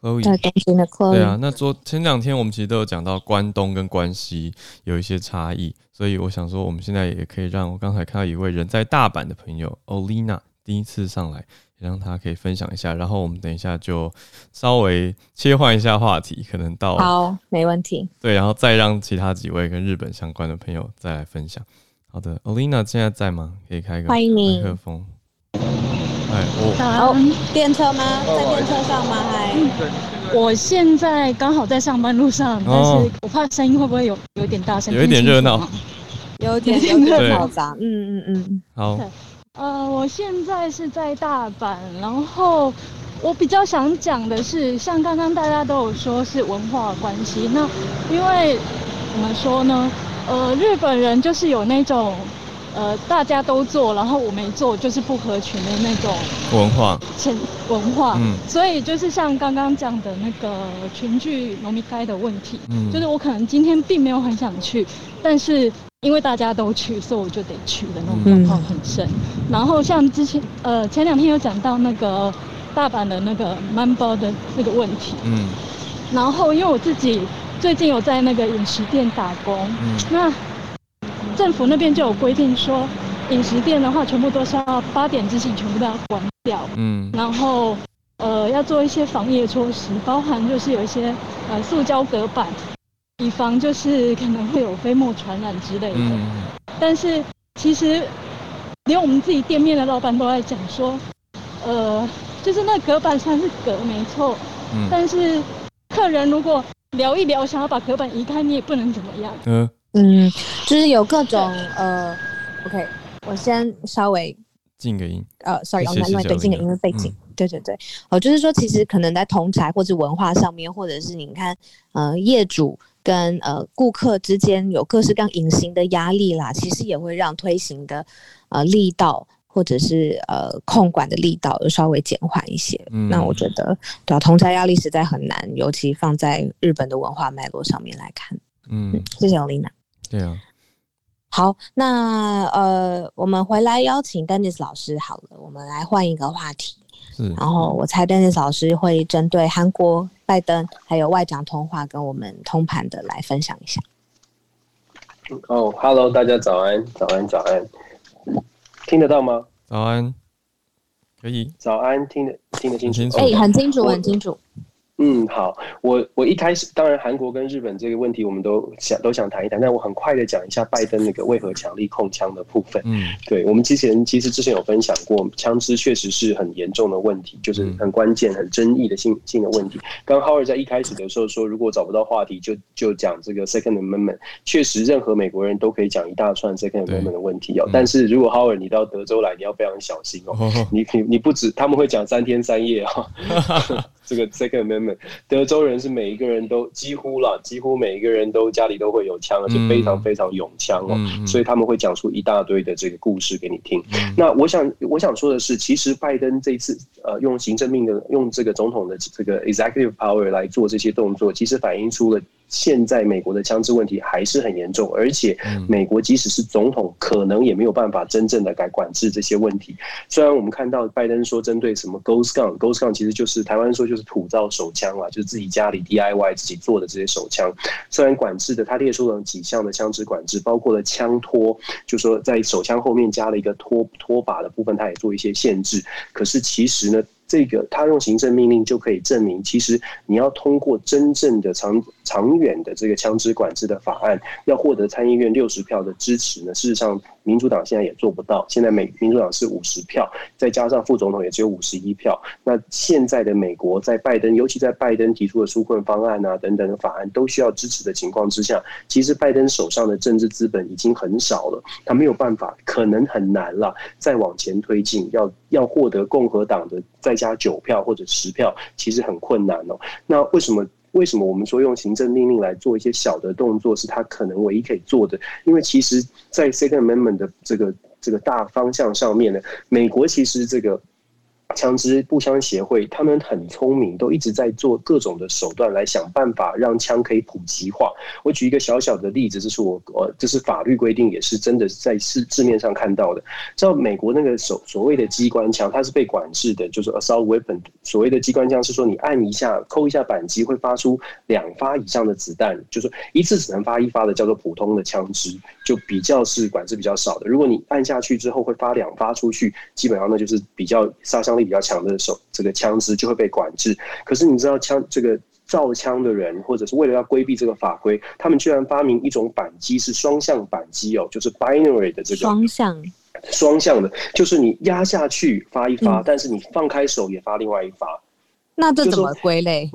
Chloe。对啊，那昨前两天我们其实都有讲到关东跟关西有一些差异，所以我想说我们现在也可以让我刚才看到一位人在大阪的朋友 Olina 第一次上来。让他可以分享一下，然后我们等一下就稍微切换一下话题，可能到好，没问题。对，然后再让其他几位跟日本相关的朋友再来分享。好的，Olina 现在在吗？可以开个麦克风。哎，我好，电车吗？在电车上吗？还、嗯？我现在刚好在上班路上，但是我怕声音会不会有有点大声，有一点热闹，有点有点嘈杂。嗯嗯嗯，好。呃，我现在是在大阪，然后我比较想讲的是，像刚刚大家都有说是文化关系，那因为怎么说呢？呃，日本人就是有那种呃大家都做，然后我没做就是不合群的那种文化，前文化，嗯，所以就是像刚刚讲的那个群聚农民街的问题，嗯，就是我可能今天并没有很想去，但是。因为大家都去，所以我就得去的那种状况很深。嗯。然后像之前，呃，前两天有讲到那个大阪的那个曼波的那个问题。嗯。然后因为我自己最近有在那个饮食店打工，嗯，那政府那边就有规定说，饮食店的话，全部都是要八点之前全部都要关掉。嗯。然后呃，要做一些防疫措施，包含就是有一些呃塑胶隔板。以防就是可能会有飞沫传染之类的。嗯、但是其实连我们自己店面的老板都在讲说，呃，就是那隔板虽然是隔没错，嗯、但是客人如果聊一聊想要把隔板移开，你也不能怎么样。嗯嗯，就是有各种呃，OK，我先稍微静个音。呃，sorry，我们对静个音的背景。嗯对对对，哦，就是说，其实可能在同侪或者文化上面，或者是你看，呃，业主跟呃顾客之间有各式各样隐形的压力啦，其实也会让推行的呃力道或者是呃控管的力道稍微减缓一些。嗯，那我觉得，对啊，同侪压力实在很难，尤其放在日本的文化脉络上面来看。嗯，嗯，谢谢欧丽娜。对啊。好，那呃，我们回来邀请 Dennis 老师好了，我们来换一个话题。然后我猜 Dennis 老师会针对韩国拜登还有外长通话跟我们通盘的来分享一下。哦，Hello，大家早安，早安，早安，听得到吗？早安，可以。早安，听得听得清楚？哎，很清楚，很清楚。嗯，好，我我一开始当然韩国跟日本这个问题我们都想都想谈一谈，但我很快的讲一下拜登那个为何强力控枪的部分。嗯，对，我们之前其实之前有分享过，枪支确实是很严重的问题，就是很关键、很争议的性性的问题。刚 Howard 在一开始的时候说，如果找不到话题，就就讲这个 Second Amendment。确实，任何美国人都可以讲一大串 Second Amendment 的问题哦。但是如果 Howard 你到德州来，你要非常小心哦。你你你不止他们会讲三天三夜哈。这个 Second Amendment，德州人是每一个人都几乎了，几乎每一个人都家里都会有枪，而且非常非常有枪哦，嗯、所以他们会讲出一大堆的这个故事给你听。嗯、那我想我想说的是，其实拜登这一次呃用行政命令，用这个总统的这个 Executive Power 来做这些动作，其实反映出了。现在美国的枪支问题还是很严重，而且美国即使是总统，可能也没有办法真正的来管制这些问题。虽然我们看到拜登说针对什么 Ghost Gun，Ghost Gun 其实就是台湾说就是土造手枪啊，就是自己家里 DIY 自己做的这些手枪。虽然管制的，他列出了几项的枪支管制，包括了枪托，就说在手枪后面加了一个托托把的部分，他也做一些限制。可是其实呢？这个他用行政命令就可以证明，其实你要通过真正的长长远的这个枪支管制的法案，要获得参议院六十票的支持呢，事实上。民主党现在也做不到，现在美民主党是五十票，再加上副总统也只有五十一票。那现在的美国在拜登，尤其在拜登提出的纾困方案啊等等的法案都需要支持的情况之下，其实拜登手上的政治资本已经很少了，他没有办法，可能很难了，再往前推进，要要获得共和党的再加九票或者十票，其实很困难哦。那为什么？为什么我们说用行政命令来做一些小的动作是他可能唯一可以做的？因为其实，在 Second Amendment 的这个这个大方向上面呢，美国其实这个。枪支步枪协会，他们很聪明，都一直在做各种的手段来想办法让枪可以普及化。我举一个小小的例子，这是我呃，这是法律规定，也是真的在市字面上看到的。知道美国那个所所谓的机关枪，它是被管制的，就是 assault weapon。所谓的机关枪是说，你按一下，扣一下扳机，会发出两发以上的子弹，就是一次只能发一发的，叫做普通的枪支，就比较是管制比较少的。如果你按下去之后会发两发出去，基本上那就是比较杀伤力比较强的手，这个枪支就会被管制。可是你知道枪这个造枪的人，或者是为了要规避这个法规，他们居然发明一种扳机是双向扳机哦，就是 binary 的这个双向双向的，就是你压下去发一发，嗯、但是你放开手也发另外一发。那这怎么归类？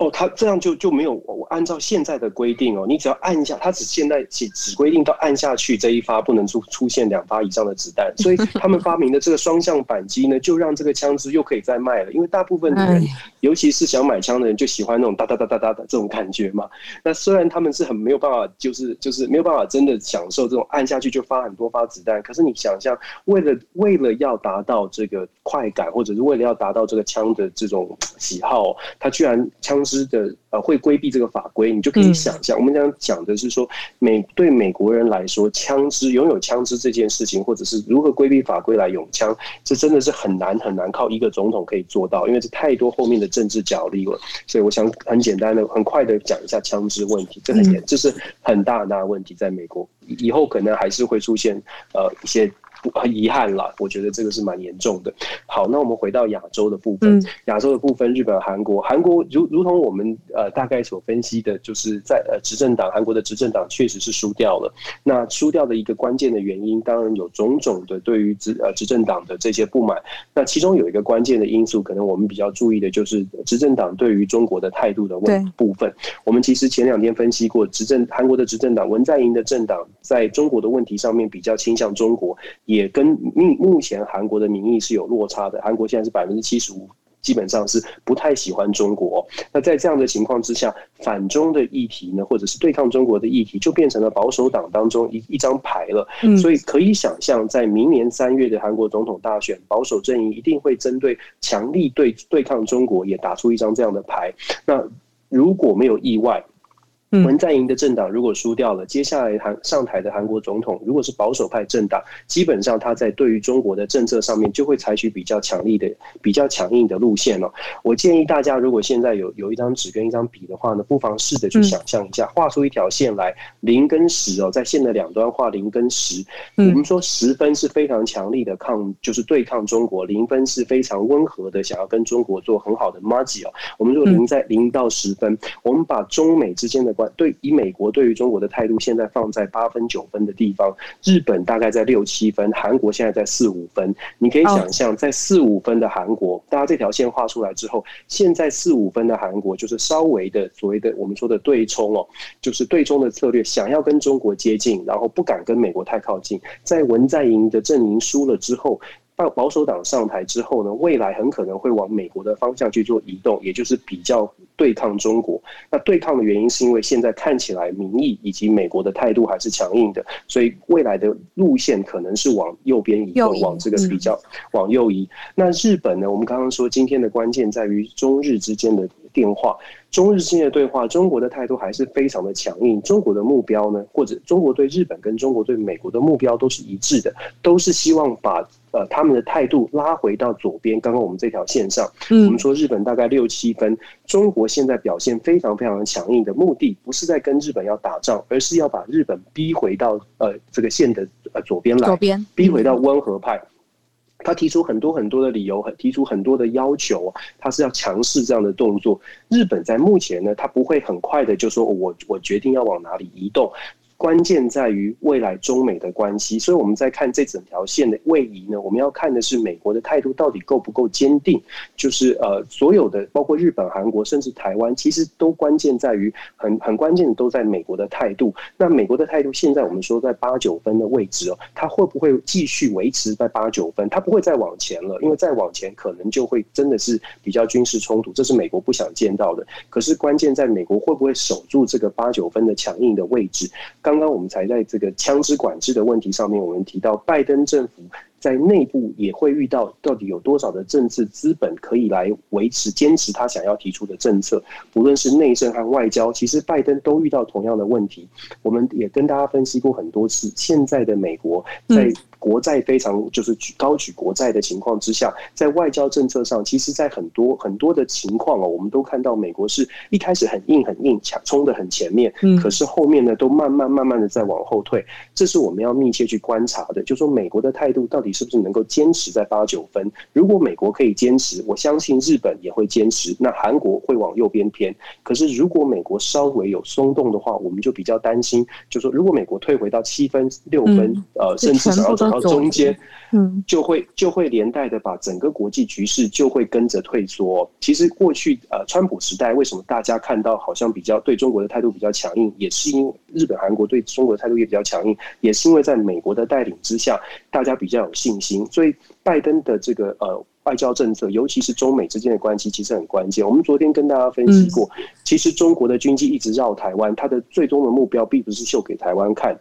哦，他这样就就没有我按照现在的规定哦，你只要按一下，他只现在只只规定到按下去这一发不能出出现两发以上的子弹，所以 他们发明的这个双向扳机呢，就让这个枪支又可以再卖了，因为大部分的人，尤其是想买枪的人，就喜欢那种哒哒哒哒哒的这种感觉嘛。那虽然他们是很没有办法，就是就是没有办法真的享受这种按下去就发很多发子弹，可是你想象，为了为了要达到这个快感，或者是为了要达到这个枪的这种喜好，他居然枪。的呃，会规避这个法规，你就可以想象，我们讲讲的是说，美对美国人来说，枪支拥有枪支这件事情，或者是如何规避法规来拥枪，这真的是很难很难靠一个总统可以做到，因为这太多后面的政治角力了。所以我想很简单的、很快的讲一下枪支问题，这很严，这是很大很大的问题，在美国以后可能还是会出现呃一些很遗憾了，我觉得这个是蛮严重的。好，那我们回到亚洲的部分，亚、嗯、洲的部分，日本、韩国，韩国如如同我们呃大概所分析的，就是在呃执政党韩国的执政党确实是输掉了。那输掉的一个关键的原因，当然有种种的对于执呃执政党的这些不满。那其中有一个关键的因素，可能我们比较注意的就是执政党对于中国的态度的问部分。我们其实前两天分析过，执政韩国的执政党文在寅的政党在中国的问题上面比较倾向中国。也跟目目前韩国的民意是有落差的，韩国现在是百分之七十五，基本上是不太喜欢中国。那在这样的情况之下，反中的议题呢，或者是对抗中国的议题，就变成了保守党当中一一张牌了。所以可以想象，在明年三月的韩国总统大选，保守阵营一定会针对强力对对抗中国，也打出一张这样的牌。那如果没有意外，文在寅的政党如果输掉了，接下来韩上台的韩国总统如果是保守派政党，基本上他在对于中国的政策上面就会采取比较强力的、比较强硬的路线哦。我建议大家，如果现在有有一张纸跟一张笔的话呢，不妨试着去想象一下，画出一条线来，零跟十哦，在线的两端画零跟十。我们说十分是非常强力的抗，就是对抗中国；零分是非常温和的，想要跟中国做很好的麻吉哦。我们说零在零到十分，我们把中美之间的。对，以美国对于中国的态度，现在放在八分九分的地方，日本大概在六七分，韩国现在在四五分。你可以想象，在四五分的韩国，大家这条线画出来之后，现在四五分的韩国就是稍微的所谓的我们说的对冲哦，就是对冲的策略，想要跟中国接近，然后不敢跟美国太靠近。在文在寅的阵营输了之后。到保守党上台之后呢，未来很可能会往美国的方向去做移动，也就是比较对抗中国。那对抗的原因是因为现在看起来民意以及美国的态度还是强硬的，所以未来的路线可能是往右边移动，往这个比较往右移。那日本呢？我们刚刚说今天的关键在于中日之间的电话。中日之间的对话，中国的态度还是非常的强硬。中国的目标呢，或者中国对日本跟中国对美国的目标都是一致的，都是希望把呃他们的态度拉回到左边。刚刚我们这条线上，嗯，我们说日本大概六七分，中国现在表现非常非常的强硬的目的，不是在跟日本要打仗，而是要把日本逼回到呃这个线的呃左边来，左边逼回到温和派。他提出很多很多的理由，提出很多的要求，他是要强势这样的动作。日本在目前呢，他不会很快的就说，我我决定要往哪里移动。关键在于未来中美的关系，所以我们在看这整条线的位移呢，我们要看的是美国的态度到底够不够坚定。就是呃，所有的包括日本、韩国，甚至台湾，其实都关键在于很很关键的都在美国的态度。那美国的态度现在我们说在八九分的位置哦，它会不会继续维持在八九分？它不会再往前了，因为再往前可能就会真的是比较军事冲突，这是美国不想见到的。可是关键在美国会不会守住这个八九分的强硬的位置？刚刚我们才在这个枪支管制的问题上面，我们提到拜登政府在内部也会遇到到底有多少的政治资本可以来维持坚持他想要提出的政策，不论是内政和外交，其实拜登都遇到同样的问题。我们也跟大家分析过很多次，现在的美国在。国债非常就是举高举国债的情况之下，在外交政策上，其实，在很多很多的情况哦，我们都看到美国是一开始很硬很硬，抢冲的很前面，可是后面呢，都慢慢慢慢的在往后退，这是我们要密切去观察的。就说美国的态度到底是不是能够坚持在八九分？如果美国可以坚持，我相信日本也会坚持，那韩国会往右边偏。可是如果美国稍微有松动的话，我们就比较担心，就说如果美国退回到七分、六分，呃，甚至想要走。然后中间，嗯，就会就会连带的把整个国际局势就会跟着退缩。其实过去呃，川普时代为什么大家看到好像比较对中国的态度比较强硬，也是因为日本、韩国对中国的态度也比较强硬，也是因为在美国的带领之下，大家比较有信心。所以拜登的这个呃外交政策，尤其是中美之间的关系，其实很关键。我们昨天跟大家分析过，其实中国的军机一直绕台湾，它的最终的目标并不是秀给台湾看。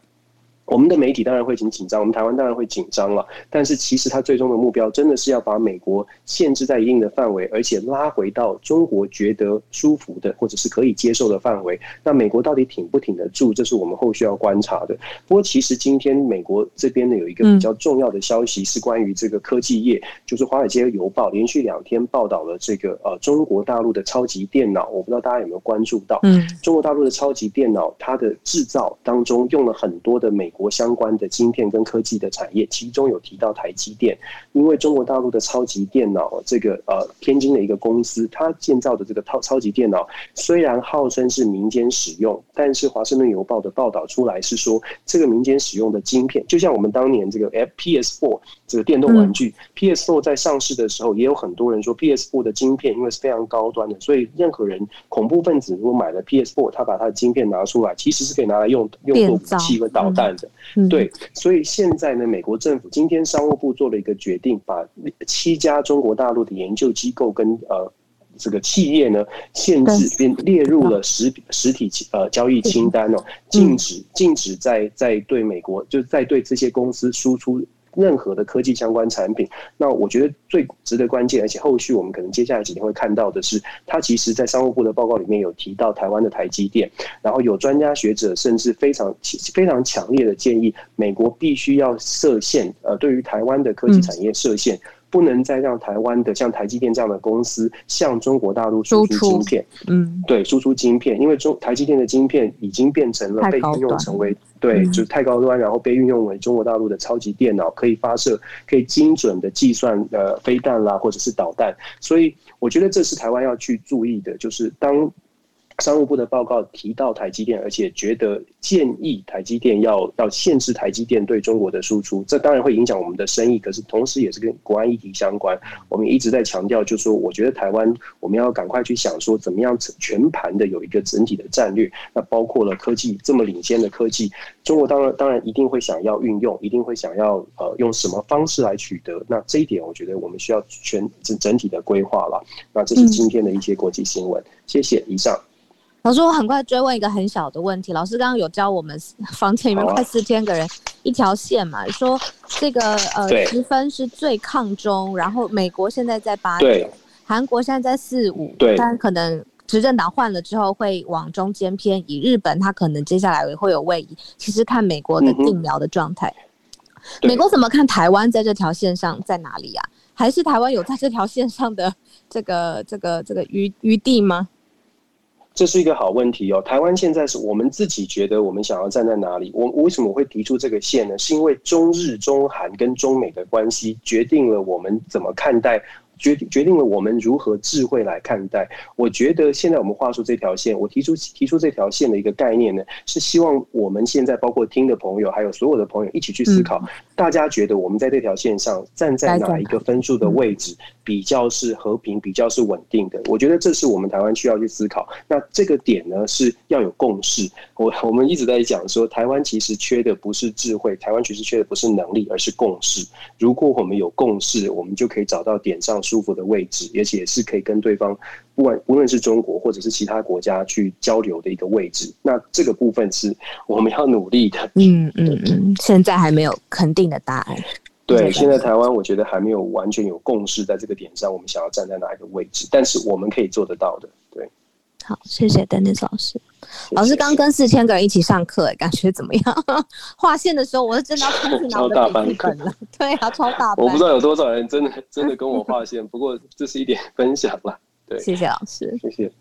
我们的媒体当然会挺紧张，我们台湾当然会紧张了。但是其实它最终的目标真的是要把美国限制在一定的范围，而且拉回到中国觉得舒服的或者是可以接受的范围。那美国到底挺不挺得住，这是我们后续要观察的。不过其实今天美国这边呢有一个比较重要的消息是关于这个科技业，就是《华尔街邮报》连续两天报道了这个呃中国大陆的超级电脑，我不知道大家有没有关注到？嗯，中国大陆的超级电脑它的制造当中用了很多的美。国相关的晶片跟科技的产业，其中有提到台积电，因为中国大陆的超级电脑这个呃天津的一个公司，它建造的这个超超级电脑虽然号称是民间使用，但是华盛顿邮报的报道出来是说，这个民间使用的晶片，就像我们当年这个 F P S Four 这个电动玩具，PS4 在上市的时候，也有很多人说 PS4 的晶片因为是非常高端的，所以任何人恐怖分子如果买了 PS4，他把他的晶片拿出来，其实是可以拿来用用作武器和导弹的。对，所以现在呢，美国政府今天商务部做了一个决定，把七家中国大陆的研究机构跟呃这个企业呢限制并列入了实实体呃交易清单哦，禁止禁止在在对美国就在对这些公司输出。任何的科技相关产品，那我觉得最值得关键，而且后续我们可能接下来几天会看到的是，它其实在商务部的报告里面有提到台湾的台积电，然后有专家学者甚至非常非常强烈的建议，美国必须要设限，呃，对于台湾的科技产业设限。嗯不能再让台湾的像台积电这样的公司向中国大陆输出晶片，嗯，对，输出晶片，因为中台积电的晶片已经变成了被运用成为对，就是太高端，然后被运用为中国大陆的超级电脑，可以发射，可以精准的计算呃飞弹啦，或者是导弹，所以我觉得这是台湾要去注意的，就是当。商务部的报告提到台积电，而且觉得建议台积电要要限制台积电对中国的输出，这当然会影响我们的生意，可是同时也是跟国安议题相关。我们一直在强调，就是说，我觉得台湾我们要赶快去想说，怎么样全盘的有一个整体的战略，那包括了科技这么领先的科技，中国当然当然一定会想要运用，一定会想要呃用什么方式来取得。那这一点，我觉得我们需要全整整体的规划了。那这是今天的一些国际新闻，谢谢。以上。老师，我很快追问一个很小的问题。老师刚刚有教我们 房间里面快四千个人一条线嘛？说这个呃十分是最抗中，然后美国现在在八九，韩国现在在四五，但可能执政党换了之后会往中间偏移。日本它可能接下来会有位移。其实看美国的定苗的状态，美国怎么看台湾在这条线上在哪里呀？还是台湾有在这条线上的这个这个这个余余地吗？这是一个好问题哦。台湾现在是我们自己觉得我们想要站在哪里？我为什么会提出这个线呢？是因为中日、中韩跟中美的关系决定了我们怎么看待。决决定了我们如何智慧来看待。我觉得现在我们画出这条线，我提出提出这条线的一个概念呢，是希望我们现在包括听的朋友，还有所有的朋友一起去思考，大家觉得我们在这条线上站在哪一个分数的位置比较是和平，比较是稳定的？我觉得这是我们台湾需要去思考。那这个点呢，是要有共识。我我们一直在讲说，台湾其实缺的不是智慧，台湾其实缺的不是能力，而是共识。如果我们有共识，我们就可以找到点上。舒服的位置，而且是可以跟对方，不管无论是中国或者是其他国家去交流的一个位置。那这个部分是我们要努力的。嗯嗯嗯，现在还没有肯定的答案。对，现在台湾我觉得还没有完全有共识，在这个点上，我们想要站在哪一个位置？但是我们可以做得到的。对，好，谢谢 Dennis 老师。老师刚跟四千个人一起上课，感觉怎么样？画线的时候，我是真的要开始脑子笔记本了。对啊，超大班。我不知道有多少人真的真的跟我画线，不过这是一点分享了。对，谢谢老师，谢谢。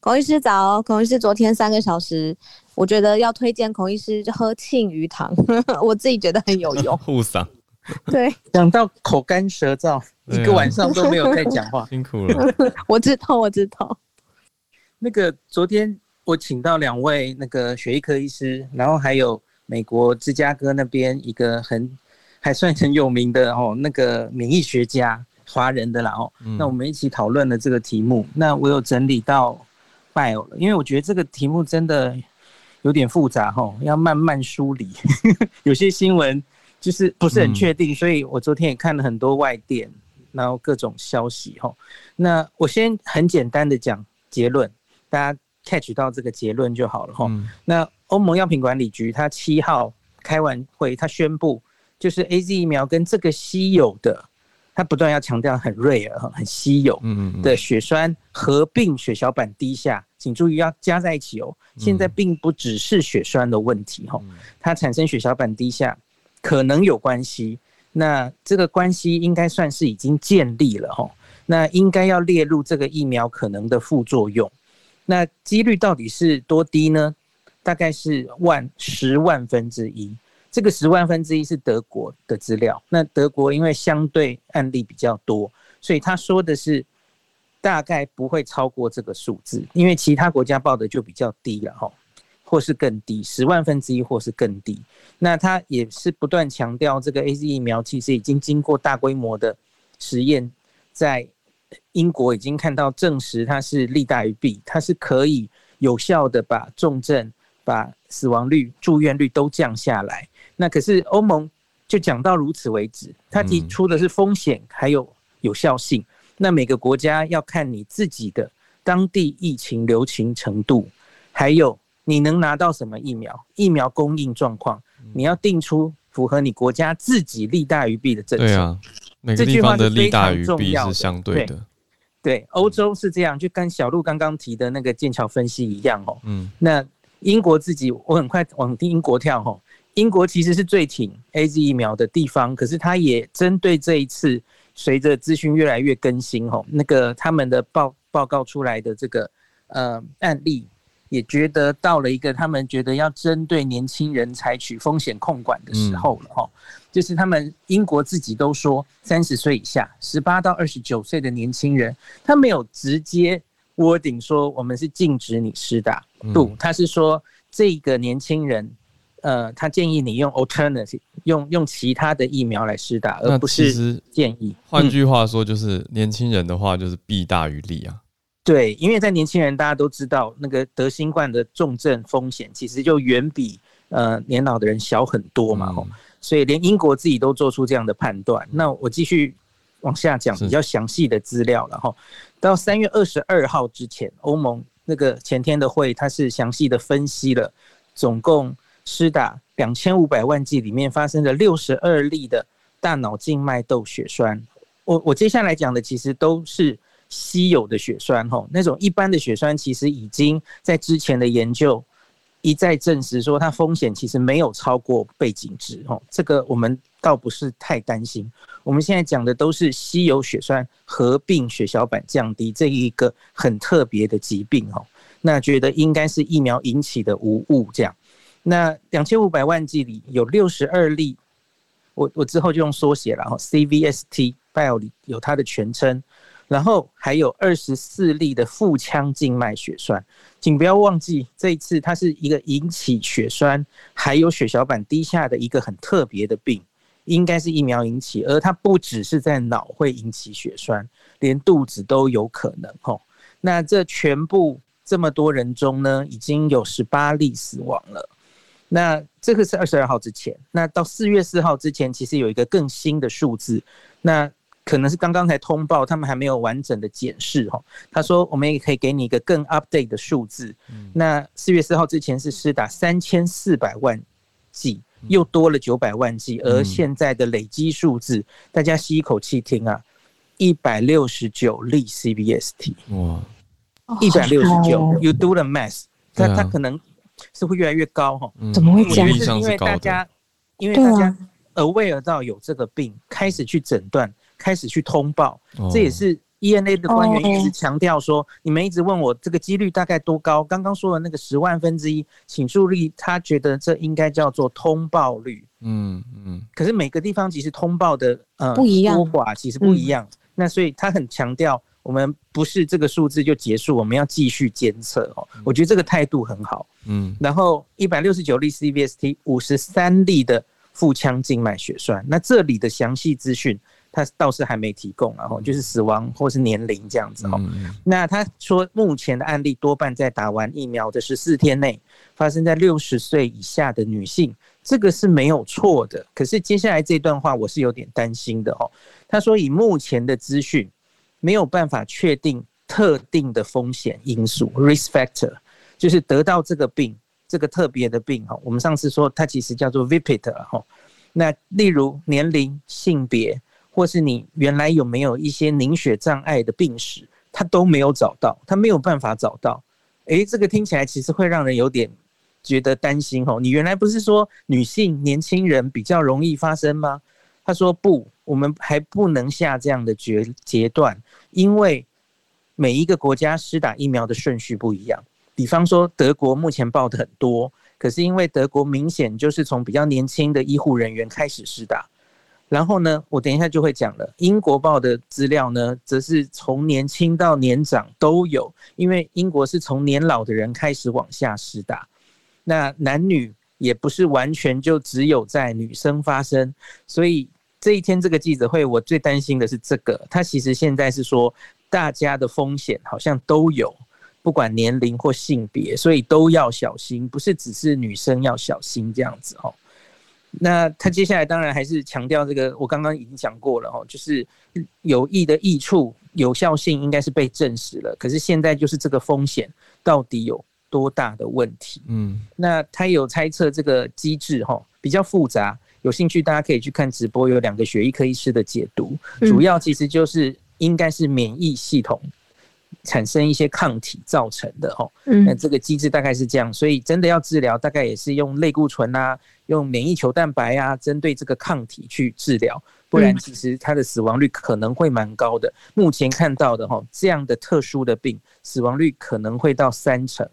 孔医师早，孔医师昨天三个小时，我觉得要推荐孔医师喝庆余糖，我自己觉得很有用，护嗓。对，讲到口干舌燥，一个晚上都没有在讲话，辛苦了。我知道，我知道。那个昨天我请到两位那个血液科医师，然后还有美国芝加哥那边一个很还算很有名的哦，那个免疫学家，华人的啦哦，嗯、那我们一起讨论了这个题目。那我有整理到 bio 了，因为我觉得这个题目真的有点复杂哈，要慢慢梳理，有些新闻就是不是很确定，嗯、所以我昨天也看了很多外电，然后各种消息哈。那我先很简单的讲结论。大家 catch 到这个结论就好了哈。嗯、那欧盟药品管理局他七号开完会，他宣布就是 AZ 疫苗跟这个稀有的，他不断要强调很 rare 很稀有的血栓合并血小板低下，请注意要加在一起哦。现在并不只是血栓的问题哈，它产生血小板低下可能有关系。那这个关系应该算是已经建立了哈。那应该要列入这个疫苗可能的副作用。那几率到底是多低呢？大概是万十万分之一。这个十万分之一是德国的资料。那德国因为相对案例比较多，所以他说的是大概不会超过这个数字，因为其他国家报的就比较低了哈，或是更低，十万分之一或是更低。那他也是不断强调，这个 AZ 疫苗其实已经经过大规模的实验，在英国已经看到证实它是利大于弊，它是可以有效的把重症、把死亡率、住院率都降下来。那可是欧盟就讲到如此为止，他提出的是风险还有有效性。那每个国家要看你自己的当地疫情流行程度，还有你能拿到什么疫苗，疫苗供应状况，你要定出符合你国家自己利大于弊的政策。对啊，每个地方的利大于弊是相对的。对，欧洲是这样，就跟小鹿刚刚提的那个剑桥分析一样哦。嗯，那英国自己，我很快往英国跳哦。英国其实是最挺 AZ 疫苗的地方，可是它也针对这一次，随着资讯越来越更新，吼，那个他们的报报告出来的这个呃案例，也觉得到了一个他们觉得要针对年轻人采取风险控管的时候了，吼，就是他们英国自己都说，三十岁以下，十八到二十九岁的年轻人，他没有直接 wording 说我们是禁止你施打，不，他是说这个年轻人。呃，他建议你用 alternative，用用其他的疫苗来施打，而不是建议。换句话说，就是年轻人的话，就是弊大于利啊。对，因为在年轻人，大家都知道，那个得新冠的重症风险其实就远比呃年老的人小很多嘛。吼、嗯，所以连英国自己都做出这样的判断。那我继续往下讲比较详细的资料了哈。到三月二十二号之前，欧盟那个前天的会，它是详细的分析了总共。施打两千五百万剂里面发生了六十二例的大脑静脉窦血栓。我我接下来讲的其实都是稀有的血栓吼，那种一般的血栓其实已经在之前的研究一再证实说它风险其实没有超过背景值吼，这个我们倒不是太担心。我们现在讲的都是稀有血栓合并血小板降低这一个很特别的疾病吼，那觉得应该是疫苗引起的无误这样。那两千五百万剂里有六十二例，我我之后就用缩写了哈，CVST Bio 有它的全称，然后还有二十四例的腹腔静脉血栓，请不要忘记这一次它是一个引起血栓还有血小板低下的一个很特别的病，应该是疫苗引起，而它不只是在脑会引起血栓，连肚子都有可能吼。那这全部这么多人中呢，已经有十八例死亡了。那这个是二十二号之前，那到四月四号之前，其实有一个更新的数字，那可能是刚刚才通报，他们还没有完整的检视哈。他说我们也可以给你一个更 update 的数字。那四月四号之前是施打三千四百万剂，又多了九百万剂，而现在的累积数字，大家吸一口气听啊，一百六十九例 CBST，哇，一百六十九，You do the math，他他可能。是会越来越高哈？怎么会这样？是因为大家，因为大家 aware 到有这个病，开始去诊断，开始去通报。这也是 ENA 的官员一直强调说，你们一直问我这个几率大概多高？刚刚说的那个十万分之一，请注意，他觉得这应该叫做通报率。嗯嗯。可是每个地方其实通报的呃不一样，多寡其实不一样。那所以他很强调。我们不是这个数字就结束，我们要继续监测哦。我觉得这个态度很好。嗯，然后一百六十九例 CVST，五十三例的腹腔静脉血栓。那这里的详细资讯，他倒是还没提供，然后就是死亡或是年龄这样子哦。那他说目前的案例多半在打完疫苗的十四天内发生在六十岁以下的女性，这个是没有错的。可是接下来这段话我是有点担心的哦。他说以目前的资讯。没有办法确定特定的风险因素 （risk factor），就是得到这个病，这个特别的病哈。我们上次说它其实叫做 VIPIT 哈。那例如年龄、性别，或是你原来有没有一些凝血障碍的病史，他都没有找到，他没有办法找到。诶，这个听起来其实会让人有点觉得担心哦。你原来不是说女性、年轻人比较容易发生吗？他说不。我们还不能下这样的决决断，因为每一个国家施打疫苗的顺序不一样。比方说德国目前报的很多，可是因为德国明显就是从比较年轻的医护人员开始施打。然后呢，我等一下就会讲了。英国报的资料呢，则是从年轻到年长都有，因为英国是从年老的人开始往下施打。那男女也不是完全就只有在女生发生，所以这一天这个记者会，我最担心的是这个。他其实现在是说，大家的风险好像都有，不管年龄或性别，所以都要小心，不是只是女生要小心这样子哦。那他接下来当然还是强调这个，我刚刚已经讲过了哦，就是有益的益处、有效性应该是被证实了。可是现在就是这个风险到底有多大的问题？嗯，那他有猜测这个机制哈，比较复杂，有兴趣大家可以去看直播，有两个血液科医师的解读，主要其实就是应该是免疫系统。产生一些抗体造成的哦，那这个机制大概是这样，所以真的要治疗，大概也是用类固醇啊，用免疫球蛋白啊，针对这个抗体去治疗，不然其实它的死亡率可能会蛮高的。目前看到的哈，这样的特殊的病，死亡率可能会到三成，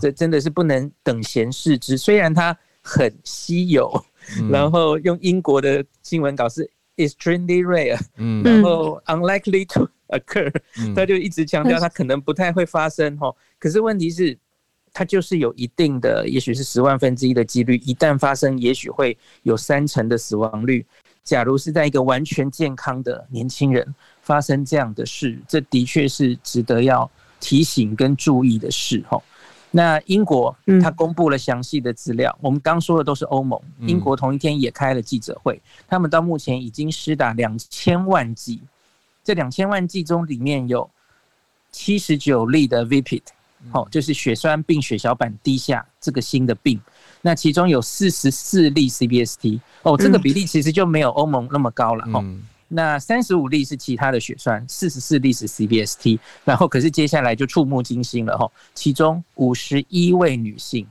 这真的是不能等闲视之。虽然它很稀有，然后用英国的新闻稿是 extremely rare，然后 unlikely to。occur，他就一直强调它可能不太会发生哈，可是问题是，它就是有一定的，也许是十万分之一的几率，一旦发生，也许会有三成的死亡率。假如是在一个完全健康的年轻人发生这样的事，这的确是值得要提醒跟注意的事哈。那英国他公布了详细的资料，我们刚说的都是欧盟，英国同一天也开了记者会，他们到目前已经施打两千万剂。这两千万剂中，里面有七十九例的 VPIT，哦，就是血栓并血小板低下这个新的病。那其中有四十四例 CBST，哦，这个比例其实就没有欧盟那么高了，哦。那三十五例是其他的血栓，四十四例是 CBST。然后可是接下来就触目惊心了，哈，其中五十一位女性，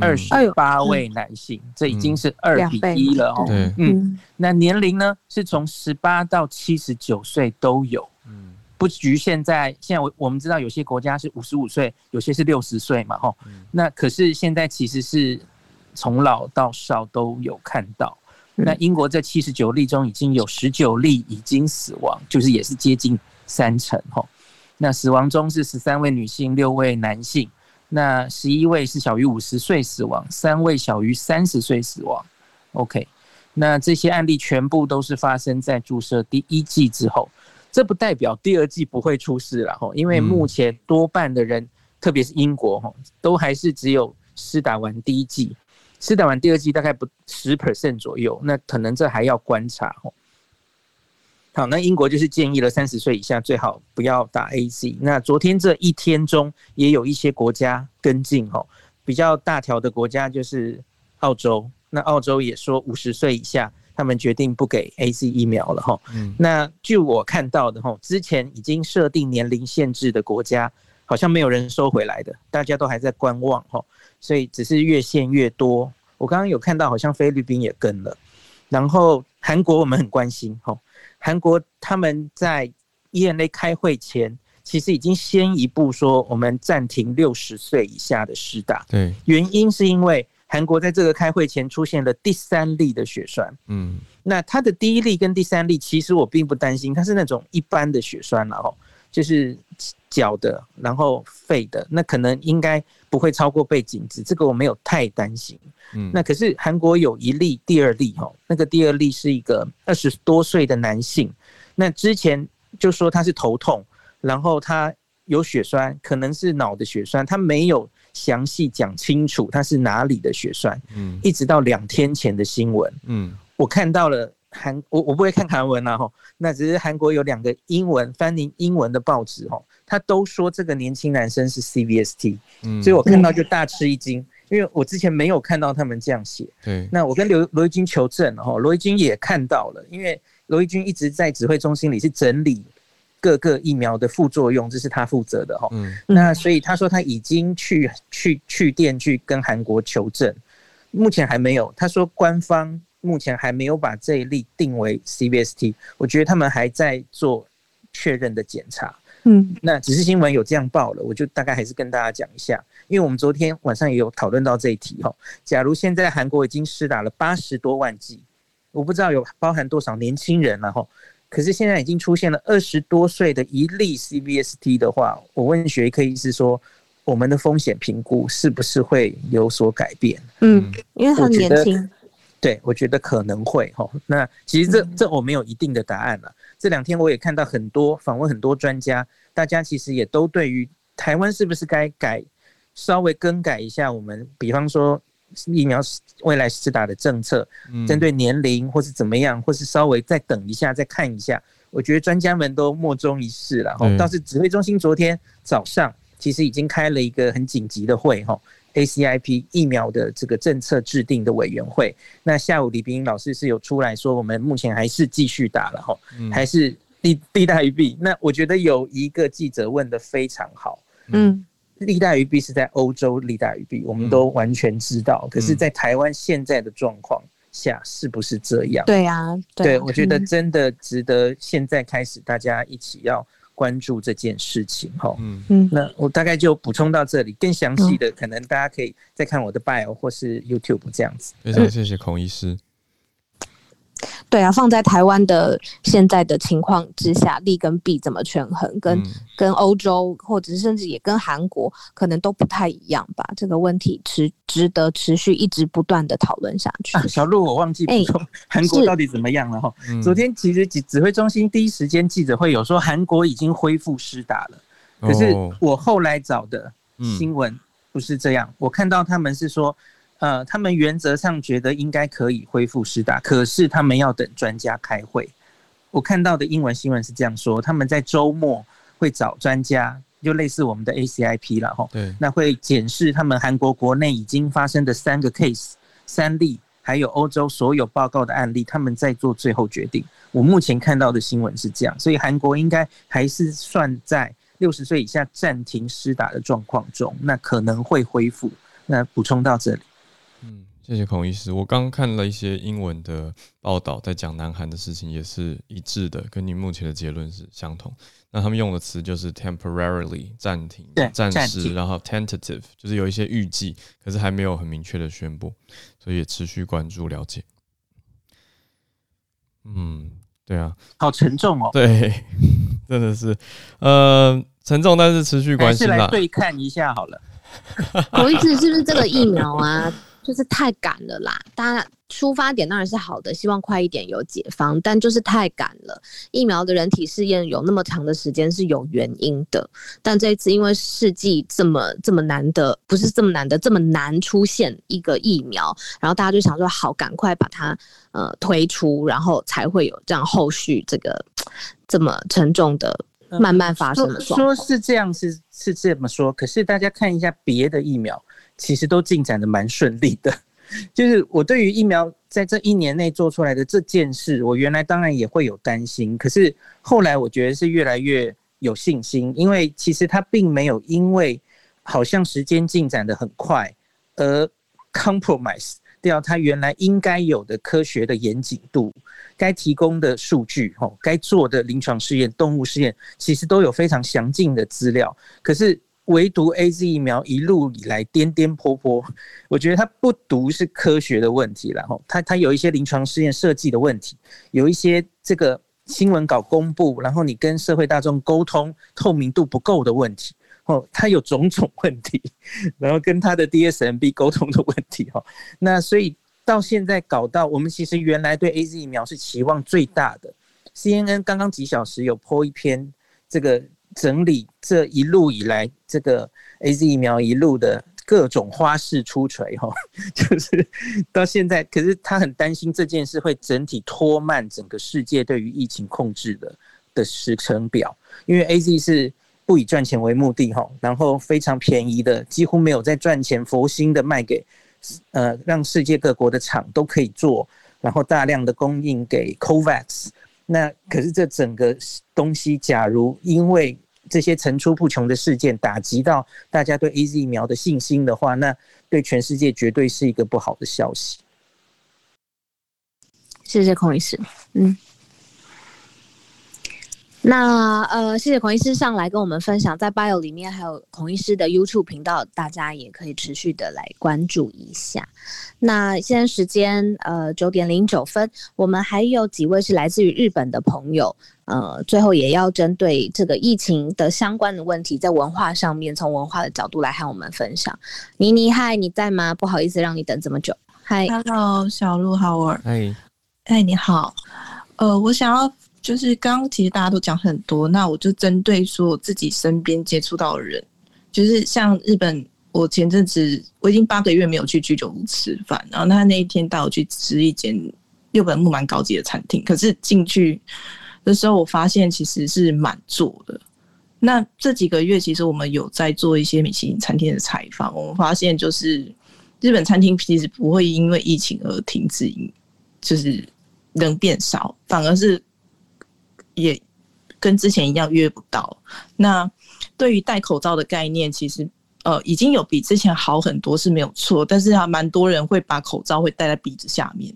二十八位男性，这已经是二比一了哦。嗯，那年龄呢是从十八到七十九岁都有，嗯，不局限在现在。我我们知道有些国家是五十五岁，有些是六十岁嘛，吼。那可是现在其实是从老到少都有看到。那英国这七十九例中已经有十九例已经死亡，就是也是接近三成，吼。那死亡中是十三位女性，六位男性。那十一位是小于五十岁死亡，三位小于三十岁死亡。OK，那这些案例全部都是发生在注射第一剂之后，这不代表第二剂不会出事了哈，因为目前多半的人，特别是英国哈，都还是只有施打完第一剂，施打完第二剂大概不十 percent 左右，那可能这还要观察哦。好，那英国就是建议了三十岁以下最好不要打 AZ。那昨天这一天中也有一些国家跟进哦，比较大条的国家就是澳洲。那澳洲也说五十岁以下，他们决定不给 A C 疫苗了哈。嗯。那据我看到的哈，之前已经设定年龄限制的国家，好像没有人收回来的，大家都还在观望哈。所以只是越限越多。我刚刚有看到，好像菲律宾也跟了，然后韩国我们很关心哈。韩国他们在 ENA 开会前，其实已经先一步说，我们暂停六十岁以下的施打。对，原因是因为韩国在这个开会前出现了第三例的血栓。嗯，那他的第一例跟第三例，其实我并不担心，它是那种一般的血栓，了哦就是脚的，然后肺的，那可能应该不会超过背景值，这个我没有太担心。嗯，那可是韩国有一例第二例哦，那个第二例是一个二十多岁的男性，那之前就说他是头痛，然后他有血栓，可能是脑的血栓，他没有详细讲清楚他是哪里的血栓，嗯，一直到两天前的新闻，嗯，我看到了韩，我我不会看韩文啊哈，那只是韩国有两个英文翻译英文的报纸哈，他都说这个年轻男生是 CVST，嗯，所以我看到就大吃一惊。因为我之前没有看到他们这样写，对，那我跟刘罗一军求证哈，罗一军也看到了，因为罗一军一直在指挥中心里是整理各个疫苗的副作用，这是他负责的哈，嗯，那所以他说他已经去去去电去跟韩国求证，目前还没有，他说官方目前还没有把这一例定为 CVST，我觉得他们还在做确认的检查，嗯，那只是新闻有这样报了，我就大概还是跟大家讲一下，因为我们昨天晚上也有讨论到这一题哈。假如现在韩国已经施打了八十多万剂，我不知道有包含多少年轻人了哈。可是现在已经出现了二十多岁的一例 CVST 的话，我问血液科医师说，我们的风险评估是不是会有所改变？嗯，因为很年轻。对，我觉得可能会哈。那其实这这我没有一定的答案了。这两天我也看到很多访问很多专家，大家其实也都对于台湾是不是该改稍微更改一下我们，比方说疫苗未来施打的政策，针对年龄或是怎么样，或是稍微再等一下再看一下。我觉得专家们都莫衷一是了哈。倒是指挥中心昨天早上其实已经开了一个很紧急的会哈。ACIP 疫苗的这个政策制定的委员会，那下午李斌老师是有出来说，我们目前还是继续打了哈，还是利利大于弊。那我觉得有一个记者问的非常好，嗯，利大于弊是在欧洲利大于弊，我们都完全知道。可是，在台湾现在的状况下，是不是这样？对啊，对，我觉得真的值得现在开始大家一起要。关注这件事情，哈，嗯。嗯，那我大概就补充到这里，更详细的可能大家可以再看我的 bio 或是 YouTube 这样子。非常谢谢孔医师。对啊，放在台湾的现在的情况之下，利跟弊怎么权衡，跟、嗯、跟欧洲或者是甚至也跟韩国可能都不太一样吧？这个问题持值得持续一直不断的讨论下去。啊、小鹿，我忘记补充，韩、欸、国到底怎么样了哈？昨天其实指指挥中心第一时间记者会有说韩国已经恢复施打了，可是我后来找的新闻不是这样，嗯、我看到他们是说。呃，他们原则上觉得应该可以恢复施打，可是他们要等专家开会。我看到的英文新闻是这样说：他们在周末会找专家，就类似我们的 ACIP 了哈。对，那会检视他们韩国国内已经发生的三个 case 三例，还有欧洲所有报告的案例，他们在做最后决定。我目前看到的新闻是这样，所以韩国应该还是算在六十岁以下暂停施打的状况中，那可能会恢复。那补充到这里。谢谢孔医师。我刚看了一些英文的报道，在讲南韩的事情，也是一致的，跟你目前的结论是相同。那他们用的词就是 temporarily 暂停，暂时，然后 tentative 就是有一些预计，可是还没有很明确的宣布，所以也持续关注了解。嗯，对啊，好沉重哦。对，真的是，呃，沉重，但是持续关心啦。来对看一下好了。孔医师是不是这个疫苗啊？就是太赶了啦！当然出发点当然是好的，希望快一点有解方，但就是太赶了。疫苗的人体试验有那么长的时间是有原因的，但这一次因为世纪这么这么难的，不是这么难的，这么难出现一个疫苗，然后大家就想说好，赶快把它呃推出，然后才会有这样后续这个这么沉重的慢慢发生的。说是这样是是这么说，可是大家看一下别的疫苗。其实都进展的蛮顺利的，就是我对于疫苗在这一年内做出来的这件事，我原来当然也会有担心，可是后来我觉得是越来越有信心，因为其实它并没有因为好像时间进展的很快而 compromise 掉它原来应该有的科学的严谨度，该提供的数据，吼，该做的临床试验、动物试验，其实都有非常详尽的资料，可是。唯独 AZ 疫苗一路以来颠颠簸簸，我觉得它不独是科学的问题了哈，它它有一些临床试验设计的问题，有一些这个新闻稿公布，然后你跟社会大众沟通透明度不够的问题，哦，它有种种问题，然后跟它的 DSMB 沟通的问题哈，那所以到现在搞到我们其实原来对 AZ 疫苗是期望最大的，CNN 刚刚几小时有 po 一篇这个。整理这一路以来，这个 AZ 疫苗一路的各种花式出锤，哈，就是到现在，可是他很担心这件事会整体拖慢整个世界对于疫情控制的的时程表，因为 AZ 是不以赚钱为目的，哈，然后非常便宜的，几乎没有在赚钱，佛心的卖给呃，让世界各国的厂都可以做，然后大量的供应给 COVAX，那可是这整个东西，假如因为这些层出不穷的事件打击到大家对 AZ 疫苗的信心的话，那对全世界绝对是一个不好的消息。谢谢孔医师。嗯，那呃，谢谢孔医师上来跟我们分享，在 Bio 里面还有孔医师的 YouTube 频道，大家也可以持续的来关注一下。那现在时间呃九点零九分，我们还有几位是来自于日本的朋友，呃，最后也要针对这个疫情的相关的问题，在文化上面从文化的角度来和我们分享。妮妮，嗨，你在吗？不好意思让你等这么久。嗨，Hello，小鹿，Howard，嗨，嗨，你好，呃，我想要。就是刚刚其实大家都讲很多，那我就针对说我自己身边接触到的人，就是像日本，我前阵子我已经八个月没有去居酒屋吃饭，然后他那一天带我去吃一间日本木蛮高级的餐厅，可是进去的时候我发现其实是满座的。那这几个月其实我们有在做一些米其林餐厅的采访，我们发现就是日本餐厅其实不会因为疫情而停止，就是人变少，反而是。也跟之前一样约不到。那对于戴口罩的概念，其实呃已经有比之前好很多是没有错，但是还蛮多人会把口罩会戴在鼻子下面。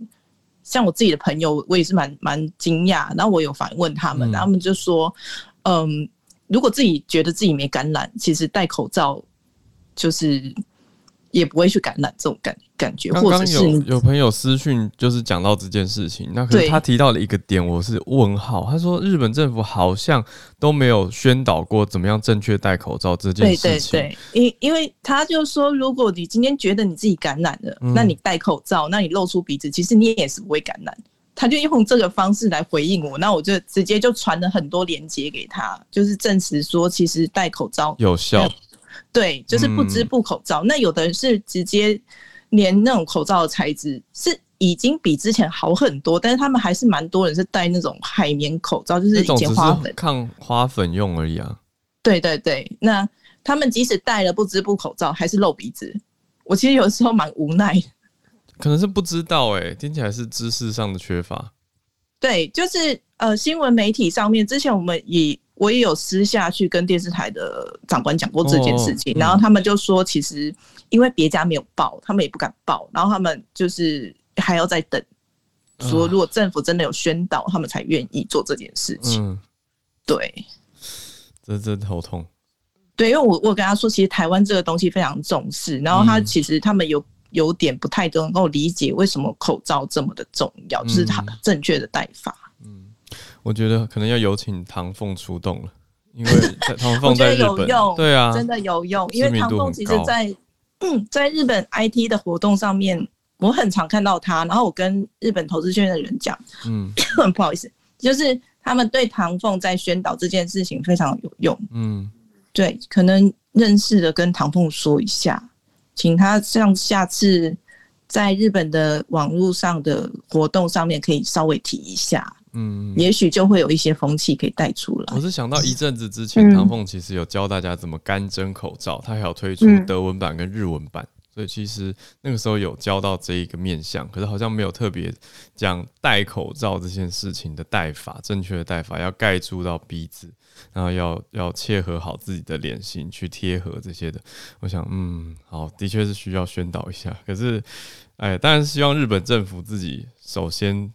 像我自己的朋友，我也是蛮蛮惊讶。然后我有反问他们，他们就说，嗯，如果自己觉得自己没感染，其实戴口罩就是。也不会去感染这种感感觉，或者是有有朋友私讯就是讲到这件事情，那可是他提到了一个点，我是问号。他说日本政府好像都没有宣导过怎么样正确戴口罩这件事情。对对对，因因为他就说，如果你今天觉得你自己感染了，嗯、那你戴口罩，那你露出鼻子，其实你也是不会感染。他就用这个方式来回应我，那我就直接就传了很多链接给他，就是证实说其实戴口罩有效。对，就是不织布口罩。嗯、那有的人是直接连那种口罩的材质是已经比之前好很多，但是他们还是蛮多人是戴那种海绵口罩，就是以前花粉抗花粉用而已啊。对对对，那他们即使戴了不织布口罩，还是露鼻子。我其实有时候蛮无奈，可能是不知道哎、欸，听起来是知识上的缺乏。对，就是呃，新闻媒体上面之前我们也。我也有私下去跟电视台的长官讲过这件事情，然后他们就说，其实因为别家没有报，他们也不敢报，然后他们就是还要再等，说如果政府真的有宣导，他们才愿意做这件事情。对，这真头痛。对，因为我我跟他说，其实台湾这个东西非常重视，然后他其实他们有有点不太能够理解为什么口罩这么的重要，就是它正确的戴法。我觉得可能要有请唐凤出动了，因为 唐凤在日本，对啊，真的有用。因为唐凤其实在嗯，在日本 IT 的活动上面，我很常看到他。然后我跟日本投资圈的人讲，嗯，不好意思，就是他们对唐凤在宣导这件事情非常有用。嗯，对，可能认识的跟唐凤说一下，请他像下次在日本的网络上的活动上面可以稍微提一下。嗯，也许就会有一些风气可以带出来。我是想到一阵子之前，唐凤其实有教大家怎么干蒸口罩，他还有推出德文版跟日文版，所以其实那个时候有教到这一个面向，可是好像没有特别讲戴口罩这件事情的戴法，正确的戴法要盖住到鼻子，然后要要切合好自己的脸型去贴合这些的。我想，嗯，好，的确是需要宣导一下。可是，哎，当然希望日本政府自己首先。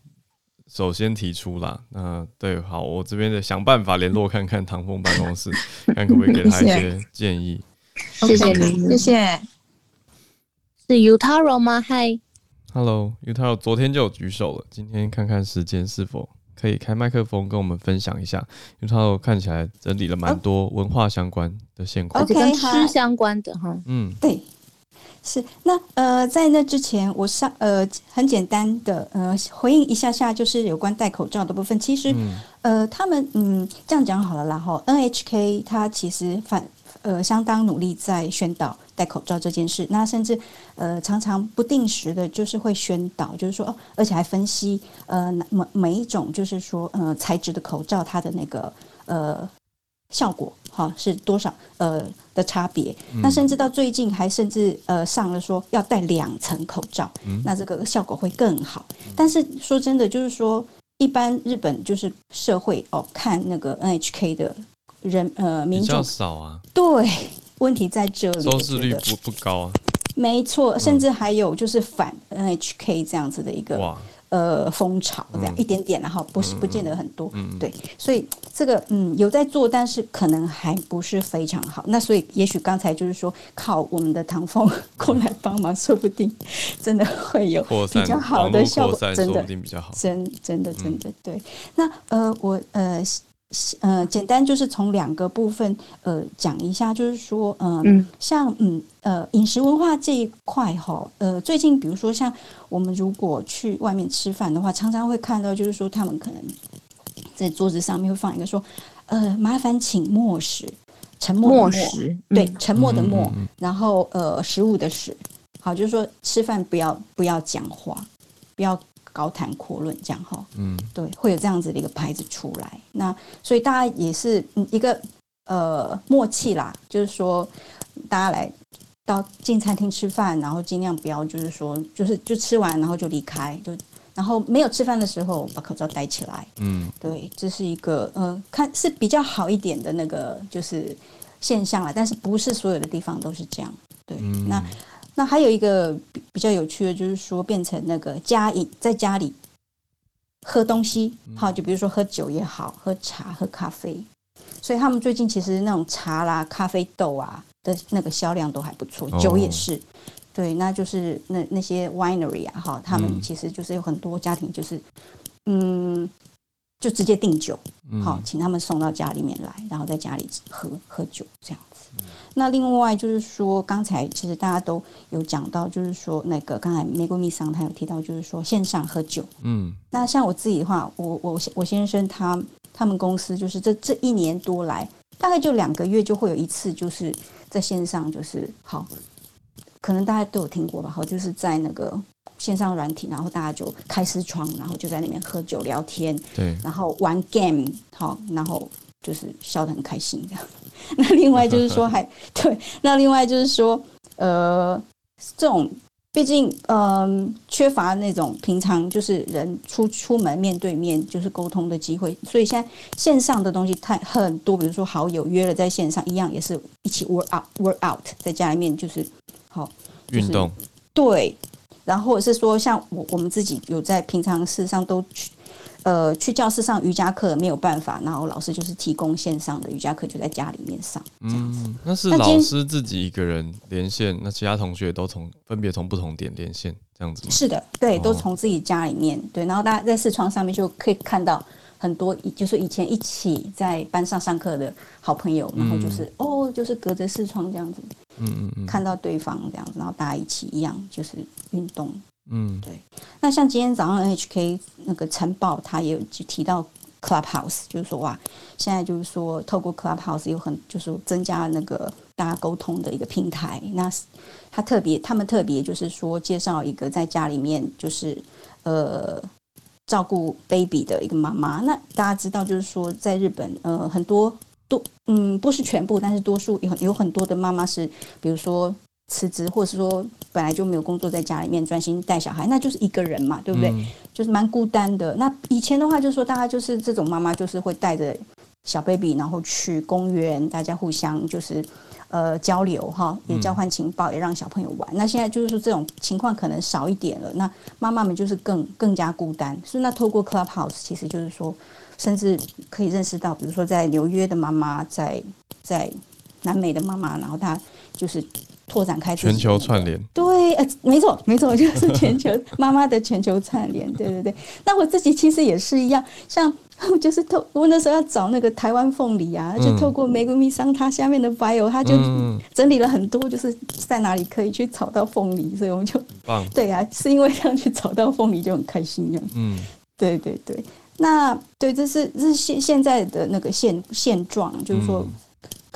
首先提出啦，那对，好，我这边的想办法联络看看唐凤办公室，看可不可以给他一些建议。谢谢您，谢谢。是 Utaro 吗？嗨，Hello，Utaro，昨天就有举手了，今天看看时间是否可以开麦克风跟我们分享一下。Utaro 看起来整理了蛮多文化相关的现况，而且跟吃相关的哈。嗯，对。是那呃，在那之前，我上呃很简单的呃回应一下下，就是有关戴口罩的部分。其实、嗯、呃，他们嗯这样讲好了，然后 NHK 它其实反呃相当努力在宣导戴口罩这件事。那甚至呃常常不定时的，就是会宣导，就是说哦，而且还分析呃每每一种就是说呃材质的口罩它的那个呃效果哈是多少呃。的差别，那甚至到最近还甚至呃上了说要戴两层口罩，嗯、那这个效果会更好。但是说真的，就是说一般日本就是社会哦看那个 NHK 的人呃民众少啊，对，问题在这里，收视率不不高啊，没错，甚至还有就是反 NHK 这样子的一个呃风潮这样、嗯、一点点，然后不是不见得很多，嗯、对，所以这个嗯有在做，但是可能还不是非常好。那所以也许刚才就是说靠我们的唐风过来帮忙，说不定真的会有比较好的效果，真的比较好，真真的真的对。那呃我呃。呃，简单就是从两个部分呃讲一下，就是说，呃、嗯，像嗯呃饮食文化这一块哈，呃，最近比如说像我们如果去外面吃饭的话，常常会看到，就是说他们可能在桌子上面会放一个说，呃，麻烦请默食，沉默的默，食对，沉默的默，嗯、然后呃食物的食，好，就是说吃饭不要不要讲话，不要。高谈阔论这样哈，嗯，对，会有这样子的一个牌子出来。那所以大家也是一个呃默契啦，就是说大家来到进餐厅吃饭，然后尽量不要就是说就是就吃完然后就离开，就然后没有吃饭的时候把口罩戴起来，嗯，对，这是一个呃看是比较好一点的那个就是现象了，但是不是所有的地方都是这样，对，嗯、那。那还有一个比比较有趣的，就是说变成那个家饮，在家里喝东西，好，就比如说喝酒也好，喝茶、喝咖啡，所以他们最近其实那种茶啦、咖啡豆啊的那个销量都还不错，酒也是，对，那就是那那些 winery 啊，哈，他们其实就是有很多家庭就是，嗯，就直接订酒，好，请他们送到家里面来，然后在家里喝喝酒这样子。那另外就是说，刚才其实大家都有讲到，就是说那个刚才玫瑰蜜桑他有提到，就是说线上喝酒。嗯，那像我自己的话，我我我先生他他们公司就是这这一年多来，大概就两个月就会有一次，就是在线上，就是好，可能大家都有听过吧？好，就是在那个线上软体，然后大家就开视窗，然后就在那边喝酒聊天，对，然后玩 game，好，然后就是笑得很开心这样。那另外就是说还，还 对，那另外就是说，呃，这种毕竟，嗯、呃，缺乏那种平常就是人出出门面对面就是沟通的机会，所以现在线上的东西太很多，比如说好友约了在线上，一样也是一起 work out work out，在家里面就是好运动，对，然后或者是说像我我们自己有在平常事实上都去。呃，去教室上瑜伽课没有办法，然后老师就是提供线上的瑜伽课，就在家里面上这样子。嗯，那是老师自己一个人连线，那其他同学都从分别从不同点连线这样子吗？是的，对，都从自己家里面对，然后大家在视窗上面就可以看到很多，就是以前一起在班上上课的好朋友，然后就是、嗯、哦，就是隔着视窗这样子，嗯嗯嗯，看到对方这样子，然后大家一起一样就是运动。嗯，对。那像今天早上 NHK 那个晨报，他也有提到 Clubhouse，就是说哇，现在就是说透过 Clubhouse 有很就是增加了那个大家沟通的一个平台。那他特别，他们特别就是说介绍一个在家里面就是呃照顾 baby 的一个妈妈。那大家知道就是说在日本呃很多多嗯不是全部，但是多数有有很多的妈妈是比如说。辞职，或者是说本来就没有工作，在家里面专心带小孩，那就是一个人嘛，对不对？嗯、就是蛮孤单的。那以前的话，就是说大家就是这种妈妈，就是会带着小 baby，然后去公园，大家互相就是呃交流哈，也交换情报，也让小朋友玩。嗯、那现在就是说这种情况可能少一点了。那妈妈们就是更更加孤单。所以那透过 Clubhouse，其实就是说，甚至可以认识到，比如说在纽约的妈妈，在在南美的妈妈，然后她就是。拓展开全球串联，对，呃，没错，没错，就是全球 妈妈的全球串联，对对对。那我自己其实也是一样，像 就是透我那时候要找那个台湾凤梨啊，就透过玫瑰蜜商它下面的 bio，他就整理了很多，就是在哪里可以去找到凤梨，所以我们就，棒。对啊，是因为这样去找到凤梨就很开心这样，嗯，对对对。那对，这是这是现现在的那个现现状，就是说。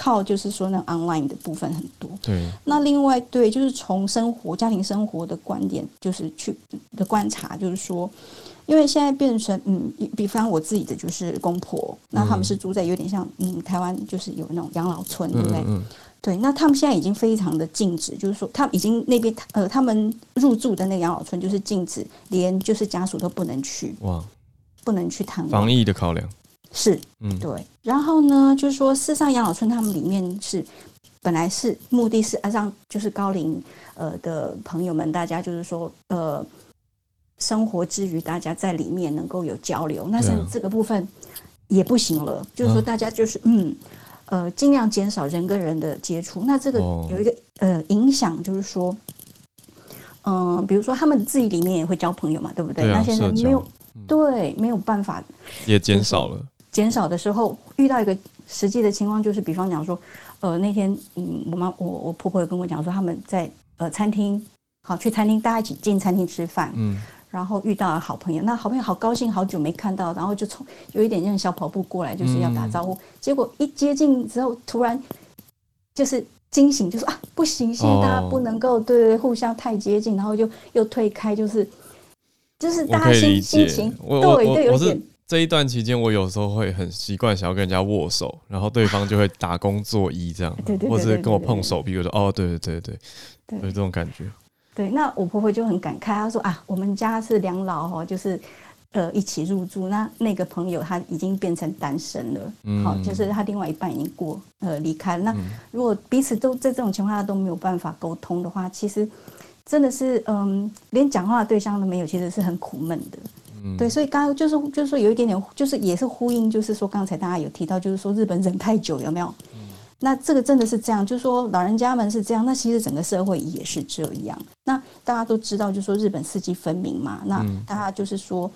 靠，就是说那 online 的部分很多。对。那另外，对，就是从生活、家庭生活的观点，就是去的观察，就是说，因为现在变成，嗯，比方我自己的就是公婆，那他们是住在有点像，嗯，台湾就是有那种养老村，对不对？嗯。对。那他们现在已经非常的禁止，就是说，他们已经那边呃，他们入住的那个养老村就是禁止，连就是家属都不能去。哇。不能去探望。防疫的考量。是，嗯，对。然后呢，就是说，四上养老村他们里面是本来是目的是啊，让就是高龄呃的朋友们，大家就是说呃生活之余，大家在里面能够有交流，那是这个部分也不行了。就是说，大家就是嗯呃，尽量减少人跟人的接触。那这个有一个呃影响，就是说，嗯，比如说他们自己里面也会交朋友嘛，对不对？那现在没有对，没有办法，也减少了。减少的时候，遇到一个实际的情况，就是比方讲说，呃，那天嗯，我妈我我婆婆有跟我讲说，他们在呃餐厅，好去餐厅，大家一起进餐厅吃饭，嗯，然后遇到了好朋友，那好朋友好高兴，好久没看到，然后就从有一点像小跑步过来，就是要打招呼，嗯、结果一接近之后，突然就是惊醒，就说啊，不行，现在大家不能够对对互相太接近，然后就又退开，就是就是大家心心情对，对有点。这一段期间，我有时候会很习惯想要跟人家握手，然后对方就会打工作揖这样，对对对，或者跟我碰手臂，我说哦，对对对对，对，有这种感觉。对，那我婆婆就很感慨，她说啊，我们家是两老哦，就是呃一起入住，那那个朋友他已经变成单身了，嗯，好，就是他另外一半已经过呃离开了。那如果彼此都在这种情况下都没有办法沟通的话，其实真的是嗯，连讲话的对象都没有，其实是很苦闷的。嗯、对，所以刚刚就是就是说有一点点，就是也是呼应，就是说刚才大家有提到，就是说日本忍太久有没有？嗯、那这个真的是这样，就是说老人家们是这样，那其实整个社会也是这样。那大家都知道，就是说日本四季分明嘛，那大家就是说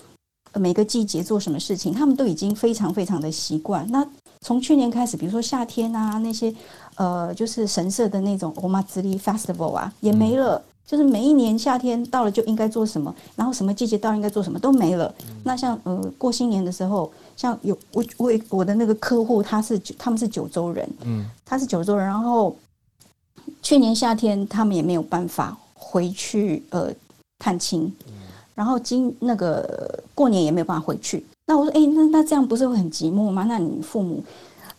每个季节做什么事情，他们都已经非常非常的习惯。那从去年开始，比如说夏天啊，那些呃就是神社的那种 Omatsuri Festival 啊，也没了。嗯就是每一年夏天到了就应该做什么，然后什么季节到了应该做什么都没了。嗯、那像呃过新年的时候，像有我我我的那个客户他是他们是九州人，嗯，他是九州人，然后去年夏天他们也没有办法回去呃探亲，嗯、然后今那个过年也没有办法回去。那我说哎、欸，那那这样不是会很寂寞吗？那你父母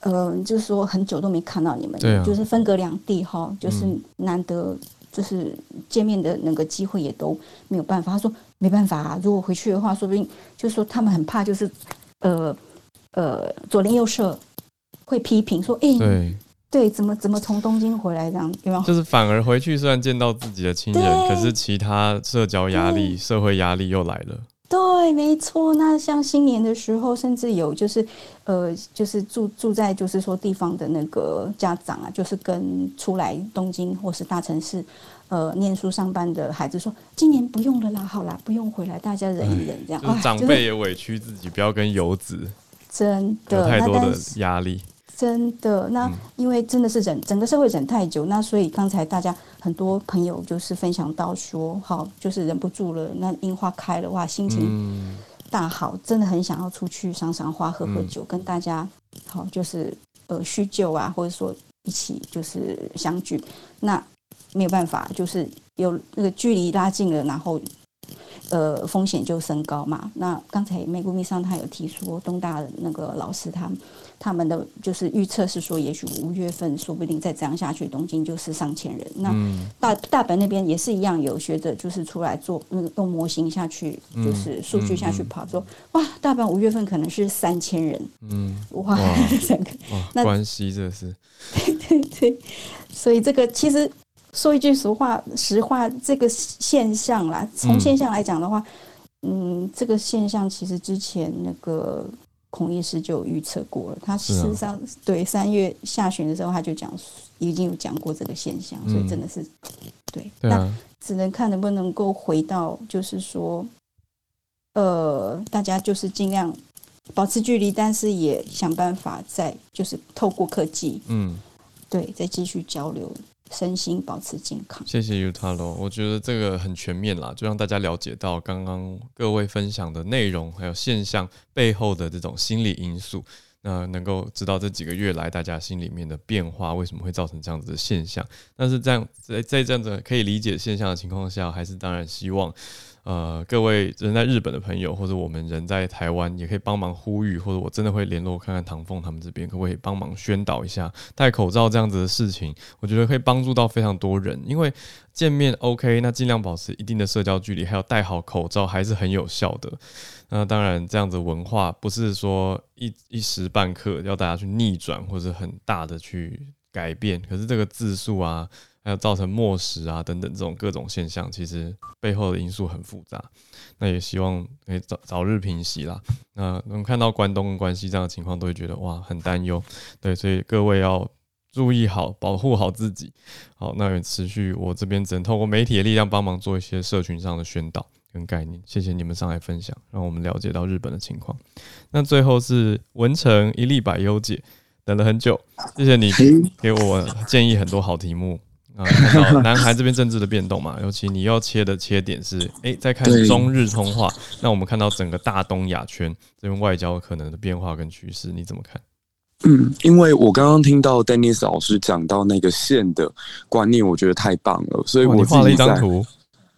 呃就是说很久都没看到你们，对啊、就是分隔两地哈，就是难得。就是见面的那个机会也都没有办法。他说没办法啊，如果回去的话，说不定就是说他们很怕，就是呃呃左邻右舍会批评说，哎、欸，对对，怎么怎么从东京回来这样，有没有？就是反而回去虽然见到自己的亲人，可是其他社交压力、社会压力又来了。对，没错。那像新年的时候，甚至有就是，呃，就是住住在就是说地方的那个家长啊，就是跟出来东京或是大城市，呃，念书上班的孩子说，今年不用了啦，好啦，不用回来，大家忍一忍，这样。就是长辈也委屈自己，不要跟游子真的有太多的压力。真的，那因为真的是忍整个社会忍太久，那所以刚才大家很多朋友就是分享到说，好，就是忍不住了，那樱花开了哇，心情大好，真的很想要出去赏赏花、喝喝酒，跟大家好，就是呃叙旧啊，或者说一起就是相聚，那没有办法，就是有那个距离拉近了，然后呃风险就升高嘛。那刚才美国密上他有提说，东大的那个老师他。他们的就是预测是说，也许五月份说不定再这样下去，东京就是上千人。那大大阪那边也是一样，有学者就是出来做那个用模型下去，就是数据下去跑，说哇，大阪五月份可能是三千人。嗯，哇，整个那关系这是对对对，所以这个其实说一句俗话，实话这个现象啦，从现象来讲的话，嗯，这个现象其实之前那个。孔医师就预测过了，他事实上、啊、对三月下旬的时候他就讲，已经有讲过这个现象，嗯、所以真的是对。那只能看能不能够回到，就是说，呃，大家就是尽量保持距离，但是也想办法再就是透过科技，嗯，对，再继续交流。身心保持健康。谢谢 Utaro，我觉得这个很全面啦，就让大家了解到刚刚各位分享的内容，还有现象背后的这种心理因素，那能够知道这几个月来大家心里面的变化，为什么会造成这样子的现象。但是这样在在这样子可以理解现象的情况下，还是当然希望。呃，各位人在日本的朋友，或者我们人在台湾，也可以帮忙呼吁，或者我真的会联络看看唐凤他们这边可不可以帮忙宣导一下戴口罩这样子的事情。我觉得可以帮助到非常多人，因为见面 OK，那尽量保持一定的社交距离，还有戴好口罩，还是很有效的。那当然，这样子文化不是说一一时半刻要大家去逆转，或者很大的去改变。可是这个字数啊。还有造成漠食啊等等这种各种现象，其实背后的因素很复杂。那也希望可以早早日平息啦。那能看到关东跟关西这样的情况，都会觉得哇很担忧。对，所以各位要注意好，保护好自己。好，那也持续我这边只能透过媒体的力量帮忙做一些社群上的宣导跟概念。谢谢你们上来分享，让我们了解到日本的情况。那最后是文成一粒百优解，等了很久，谢谢你给我建议很多好题目。啊，看到 南韩这边政治的变动嘛，尤其你要切的切点是，哎、欸，在看中日通话，那我们看到整个大东亚圈这边外交可能的变化跟趋势，你怎么看？嗯，因为我刚刚听到 Dennis 老师讲到那个线的观念，我觉得太棒了，所以我画了一张图。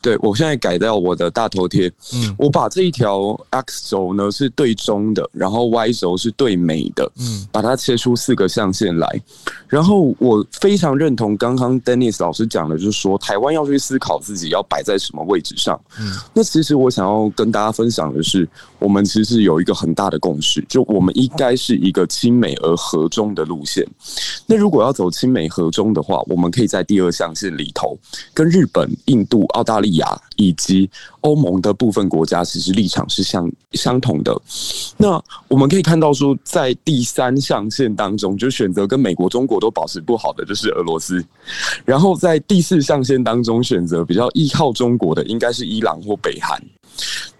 对，我现在改掉我的大头贴，嗯，我把这一条 X 轴呢是对中的，然后 Y 轴是对美的，嗯，把它切出四个象限来，然后我非常认同刚刚 Dennis 老师讲的，就是说台湾要去思考自己要摆在什么位置上，嗯，那其实我想要跟大家分享的是，我们其实有一个很大的共识，就我们应该是一个亲美而和中的路线。那如果要走亲美和中的话，我们可以在第二象限里头跟日本、印度、澳大利亚。亚以及欧盟的部分国家其实立场是相相同的。那我们可以看到说，在第三象限当中，就选择跟美国、中国都保持不好的就是俄罗斯。然后在第四象限当中，选择比较依靠中国的应该是伊朗或北韩。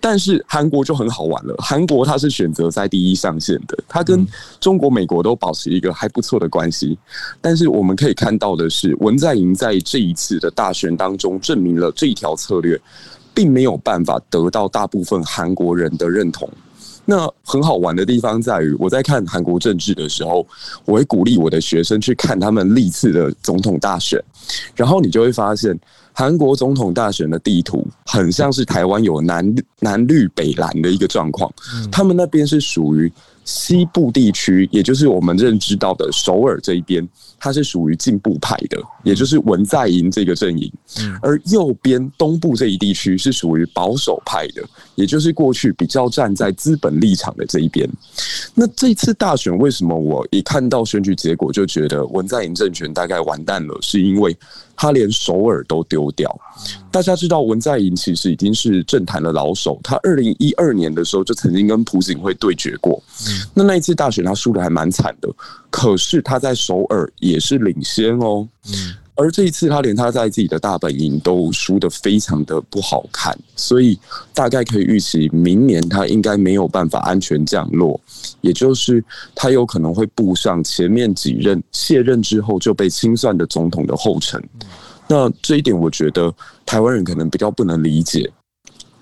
但是韩国就很好玩了，韩国它是选择在第一上线的，它跟中国、美国都保持一个还不错的关系。但是我们可以看到的是，文在寅在这一次的大选当中证明了这一条策略并没有办法得到大部分韩国人的认同。那很好玩的地方在于，我在看韩国政治的时候，我会鼓励我的学生去看他们历次的总统大选，然后你就会发现。韩国总统大选的地图很像是台湾有南南绿北蓝的一个状况，他们那边是属于西部地区，也就是我们认知到的首尔这一边，它是属于进步派的，也就是文在寅这个阵营；而右边东部这一地区是属于保守派的，也就是过去比较站在资本立场的这一边。那这次大选为什么我一看到选举结果就觉得文在寅政权大概完蛋了？是因为他连首尔都丢掉。大家知道文在寅其实已经是政坛的老手，他二零一二年的时候就曾经跟朴槿惠对决过。那那一次大选他输的还蛮惨的，可是他在首尔也是领先哦。而这一次他连他在自己的大本营都输的非常的不好看，所以大概可以预期明年他应该没有办法安全降落，也就是他有可能会步上前面几任卸任之后就被清算的总统的后尘。那这一点，我觉得台湾人可能比较不能理解，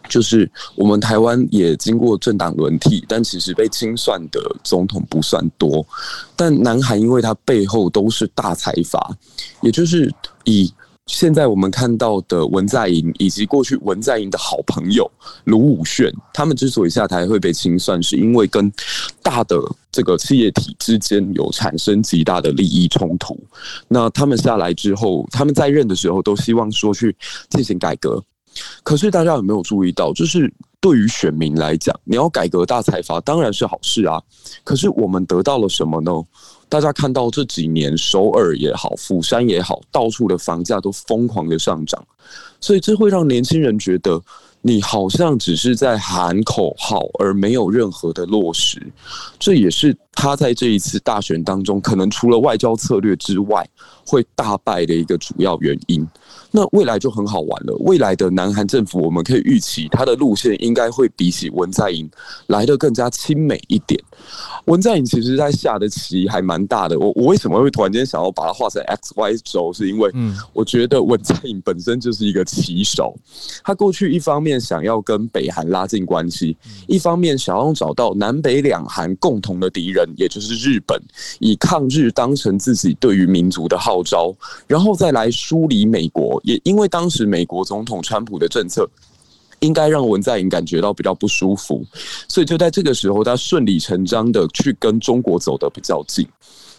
就是我们台湾也经过政党轮替，但其实被清算的总统不算多。但南韩因为它背后都是大财阀，也就是以现在我们看到的文在寅，以及过去文在寅的好朋友卢武铉，他们之所以下台会被清算，是因为跟大的。这个企业体之间有产生极大的利益冲突，那他们下来之后，他们在任的时候都希望说去进行改革，可是大家有没有注意到，就是对于选民来讲，你要改革大财阀当然是好事啊，可是我们得到了什么呢？大家看到这几年首尔也好，釜山也好，到处的房价都疯狂的上涨，所以这会让年轻人觉得。你好像只是在喊口号，而没有任何的落实，这也是他在这一次大选当中，可能除了外交策略之外，会大败的一个主要原因。那未来就很好玩了。未来的南韩政府，我们可以预期他的路线应该会比起文在寅来的更加亲美一点。文在寅其实在下的棋还蛮大的。我我为什么会突然间想要把它画成 X Y 轴？是因为我觉得文在寅本身就是一个棋手。他过去一方面想要跟北韩拉近关系，一方面想要找到南北两韩共同的敌人，也就是日本，以抗日当成自己对于民族的号召，然后再来梳理美国。也因为当时美国总统川普的政策，应该让文在寅感觉到比较不舒服，所以就在这个时候，他顺理成章的去跟中国走得比较近。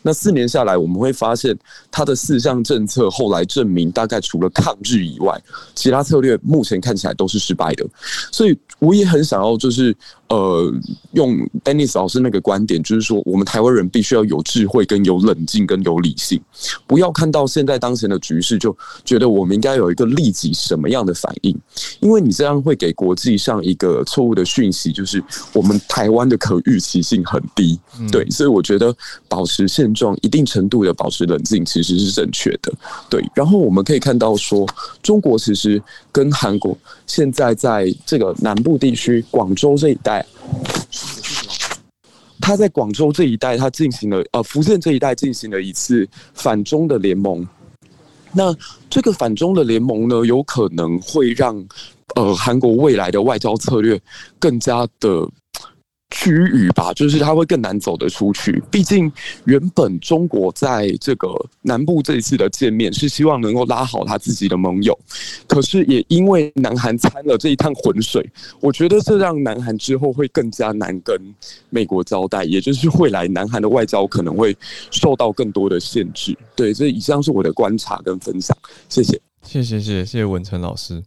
那四年下来，我们会发现他的四项政策后来证明，大概除了抗日以外，其他策略目前看起来都是失败的。所以我也很想要，就是呃，用 Dennis 老师那个观点，就是说，我们台湾人必须要有智慧、跟有冷静、跟有理性，不要看到现在当前的局势，就觉得我们应该有一个立即什么样的反应，因为你这样会给国际上一个错误的讯息，就是我们台湾的可预期性很低。对，所以我觉得保持现状，一定程度的保持冷静，其实是正确的。对，然后我们可以看到说，中国其实跟韩国现在在这个南部地区，广州这一带。他在广州这一带，他进行了呃，福建这一带进行了一次反中的联盟。那这个反中的联盟呢，有可能会让呃韩国未来的外交策略更加的。区域吧，就是它会更难走得出去。毕竟原本中国在这个南部这一次的见面是希望能够拉好他自己的盟友，可是也因为南韩掺了这一趟浑水，我觉得这让南韩之后会更加难跟美国交代，也就是未来南韩的外交可能会受到更多的限制。对，这以上是我的观察跟分享，谢谢。谢谢谢谢谢文成老师，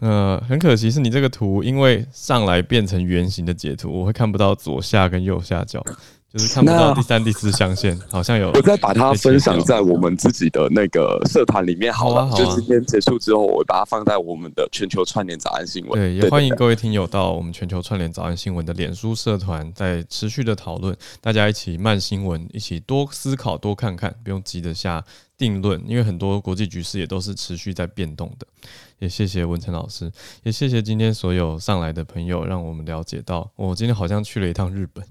呃，很可惜是你这个图，因为上来变成圆形的截图，我会看不到左下跟右下角。就是看不到第三、第四象限，好像有。我再把它分享在我们自己的那个社团里面好了。好啊，好啊。就今天结束之后，我会把它放在我们的全球串联早安新闻。对，也欢迎各位听友到我们全球串联早安新闻的脸书社团，在持续的讨论，大家一起慢新闻，一起多思考、多看看，不用急着下定论，因为很多国际局势也都是持续在变动的。也谢谢文成老师，也谢谢今天所有上来的朋友，让我们了解到，我今天好像去了一趟日本。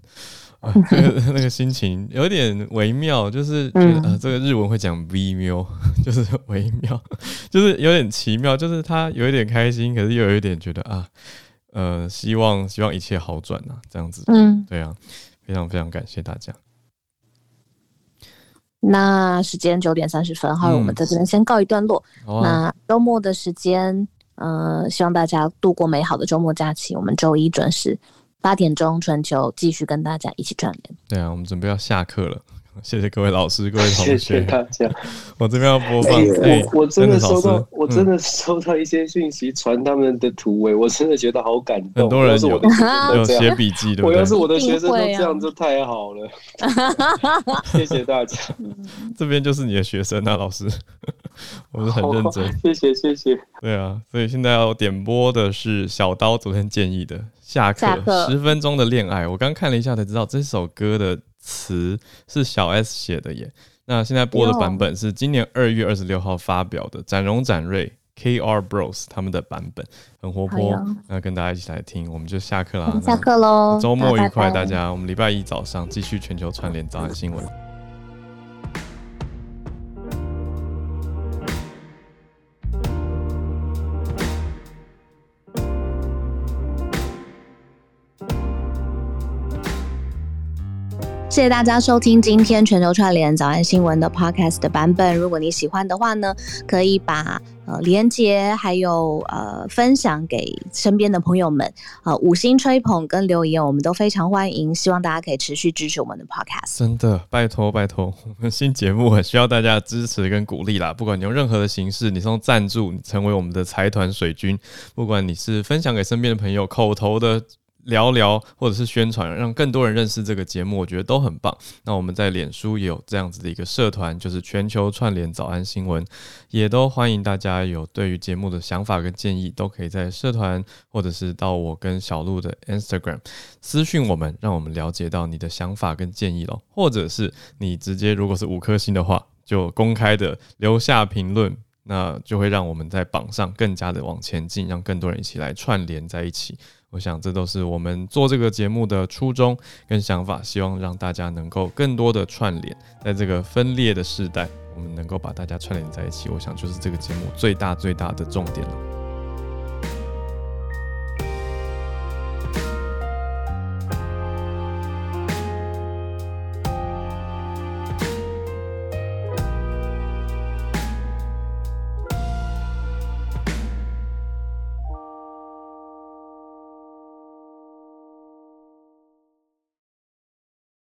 啊，那个那个心情有点微妙，就是觉得、呃、这个日文会讲微妙，就是微妙，就是有点奇妙，就是他有一点开心，可是又有一点觉得啊，呃，希望希望一切好转啊，这样子，嗯，对啊，非常非常感谢大家。那时间九点三十分，好，我们在这边先告一段落。嗯啊、那周末的时间，嗯、呃，希望大家度过美好的周末假期。我们周一准时。八点钟，全球继续跟大家一起串联。对啊，我们准备要下课了。谢谢各位老师，各位同学。谢谢大家。我这边要播放。欸、我我真的收到，我真的收到一些讯息，传他们的图诶，我真的觉得好感动。很多人有 有写笔记的。我要是我的学生都这样，就太好了。谢谢大家。这边就是你的学生啊，老师。我是很认真。谢谢谢谢。对啊，所以现在要点播的是小刀昨天建议的下课十分钟的恋爱。我刚看了一下才知道这首歌的。词是小 S 写的耶，那现在播的版本是今年二月二十六号发表的，展荣展瑞 KR Bros 他们的版本很活泼，那跟大家一起来听，我们就下课啦，下课喽，周末愉快，大家，我们礼拜一早上继续全球串联早安新闻。谢谢大家收听今天全球串联早安新闻的 podcast 的版本。如果你喜欢的话呢，可以把呃连接还有呃分享给身边的朋友们。呃，五星吹捧跟留言我们都非常欢迎。希望大家可以持续支持我们的 podcast。真的，拜托拜托，我 们新节目很需要大家的支持跟鼓励啦。不管你用任何的形式，你从赞助，成为我们的财团水军，不管你是分享给身边的朋友，口头的。聊聊或者是宣传，让更多人认识这个节目，我觉得都很棒。那我们在脸书也有这样子的一个社团，就是全球串联早安新闻，也都欢迎大家有对于节目的想法跟建议，都可以在社团或者是到我跟小鹿的 Instagram 私讯我们，让我们了解到你的想法跟建议咯。或者是你直接如果是五颗星的话，就公开的留下评论，那就会让我们在榜上更加的往前进，让更多人一起来串联在一起。我想，这都是我们做这个节目的初衷跟想法，希望让大家能够更多的串联，在这个分裂的时代，我们能够把大家串联在一起。我想，就是这个节目最大最大的重点了。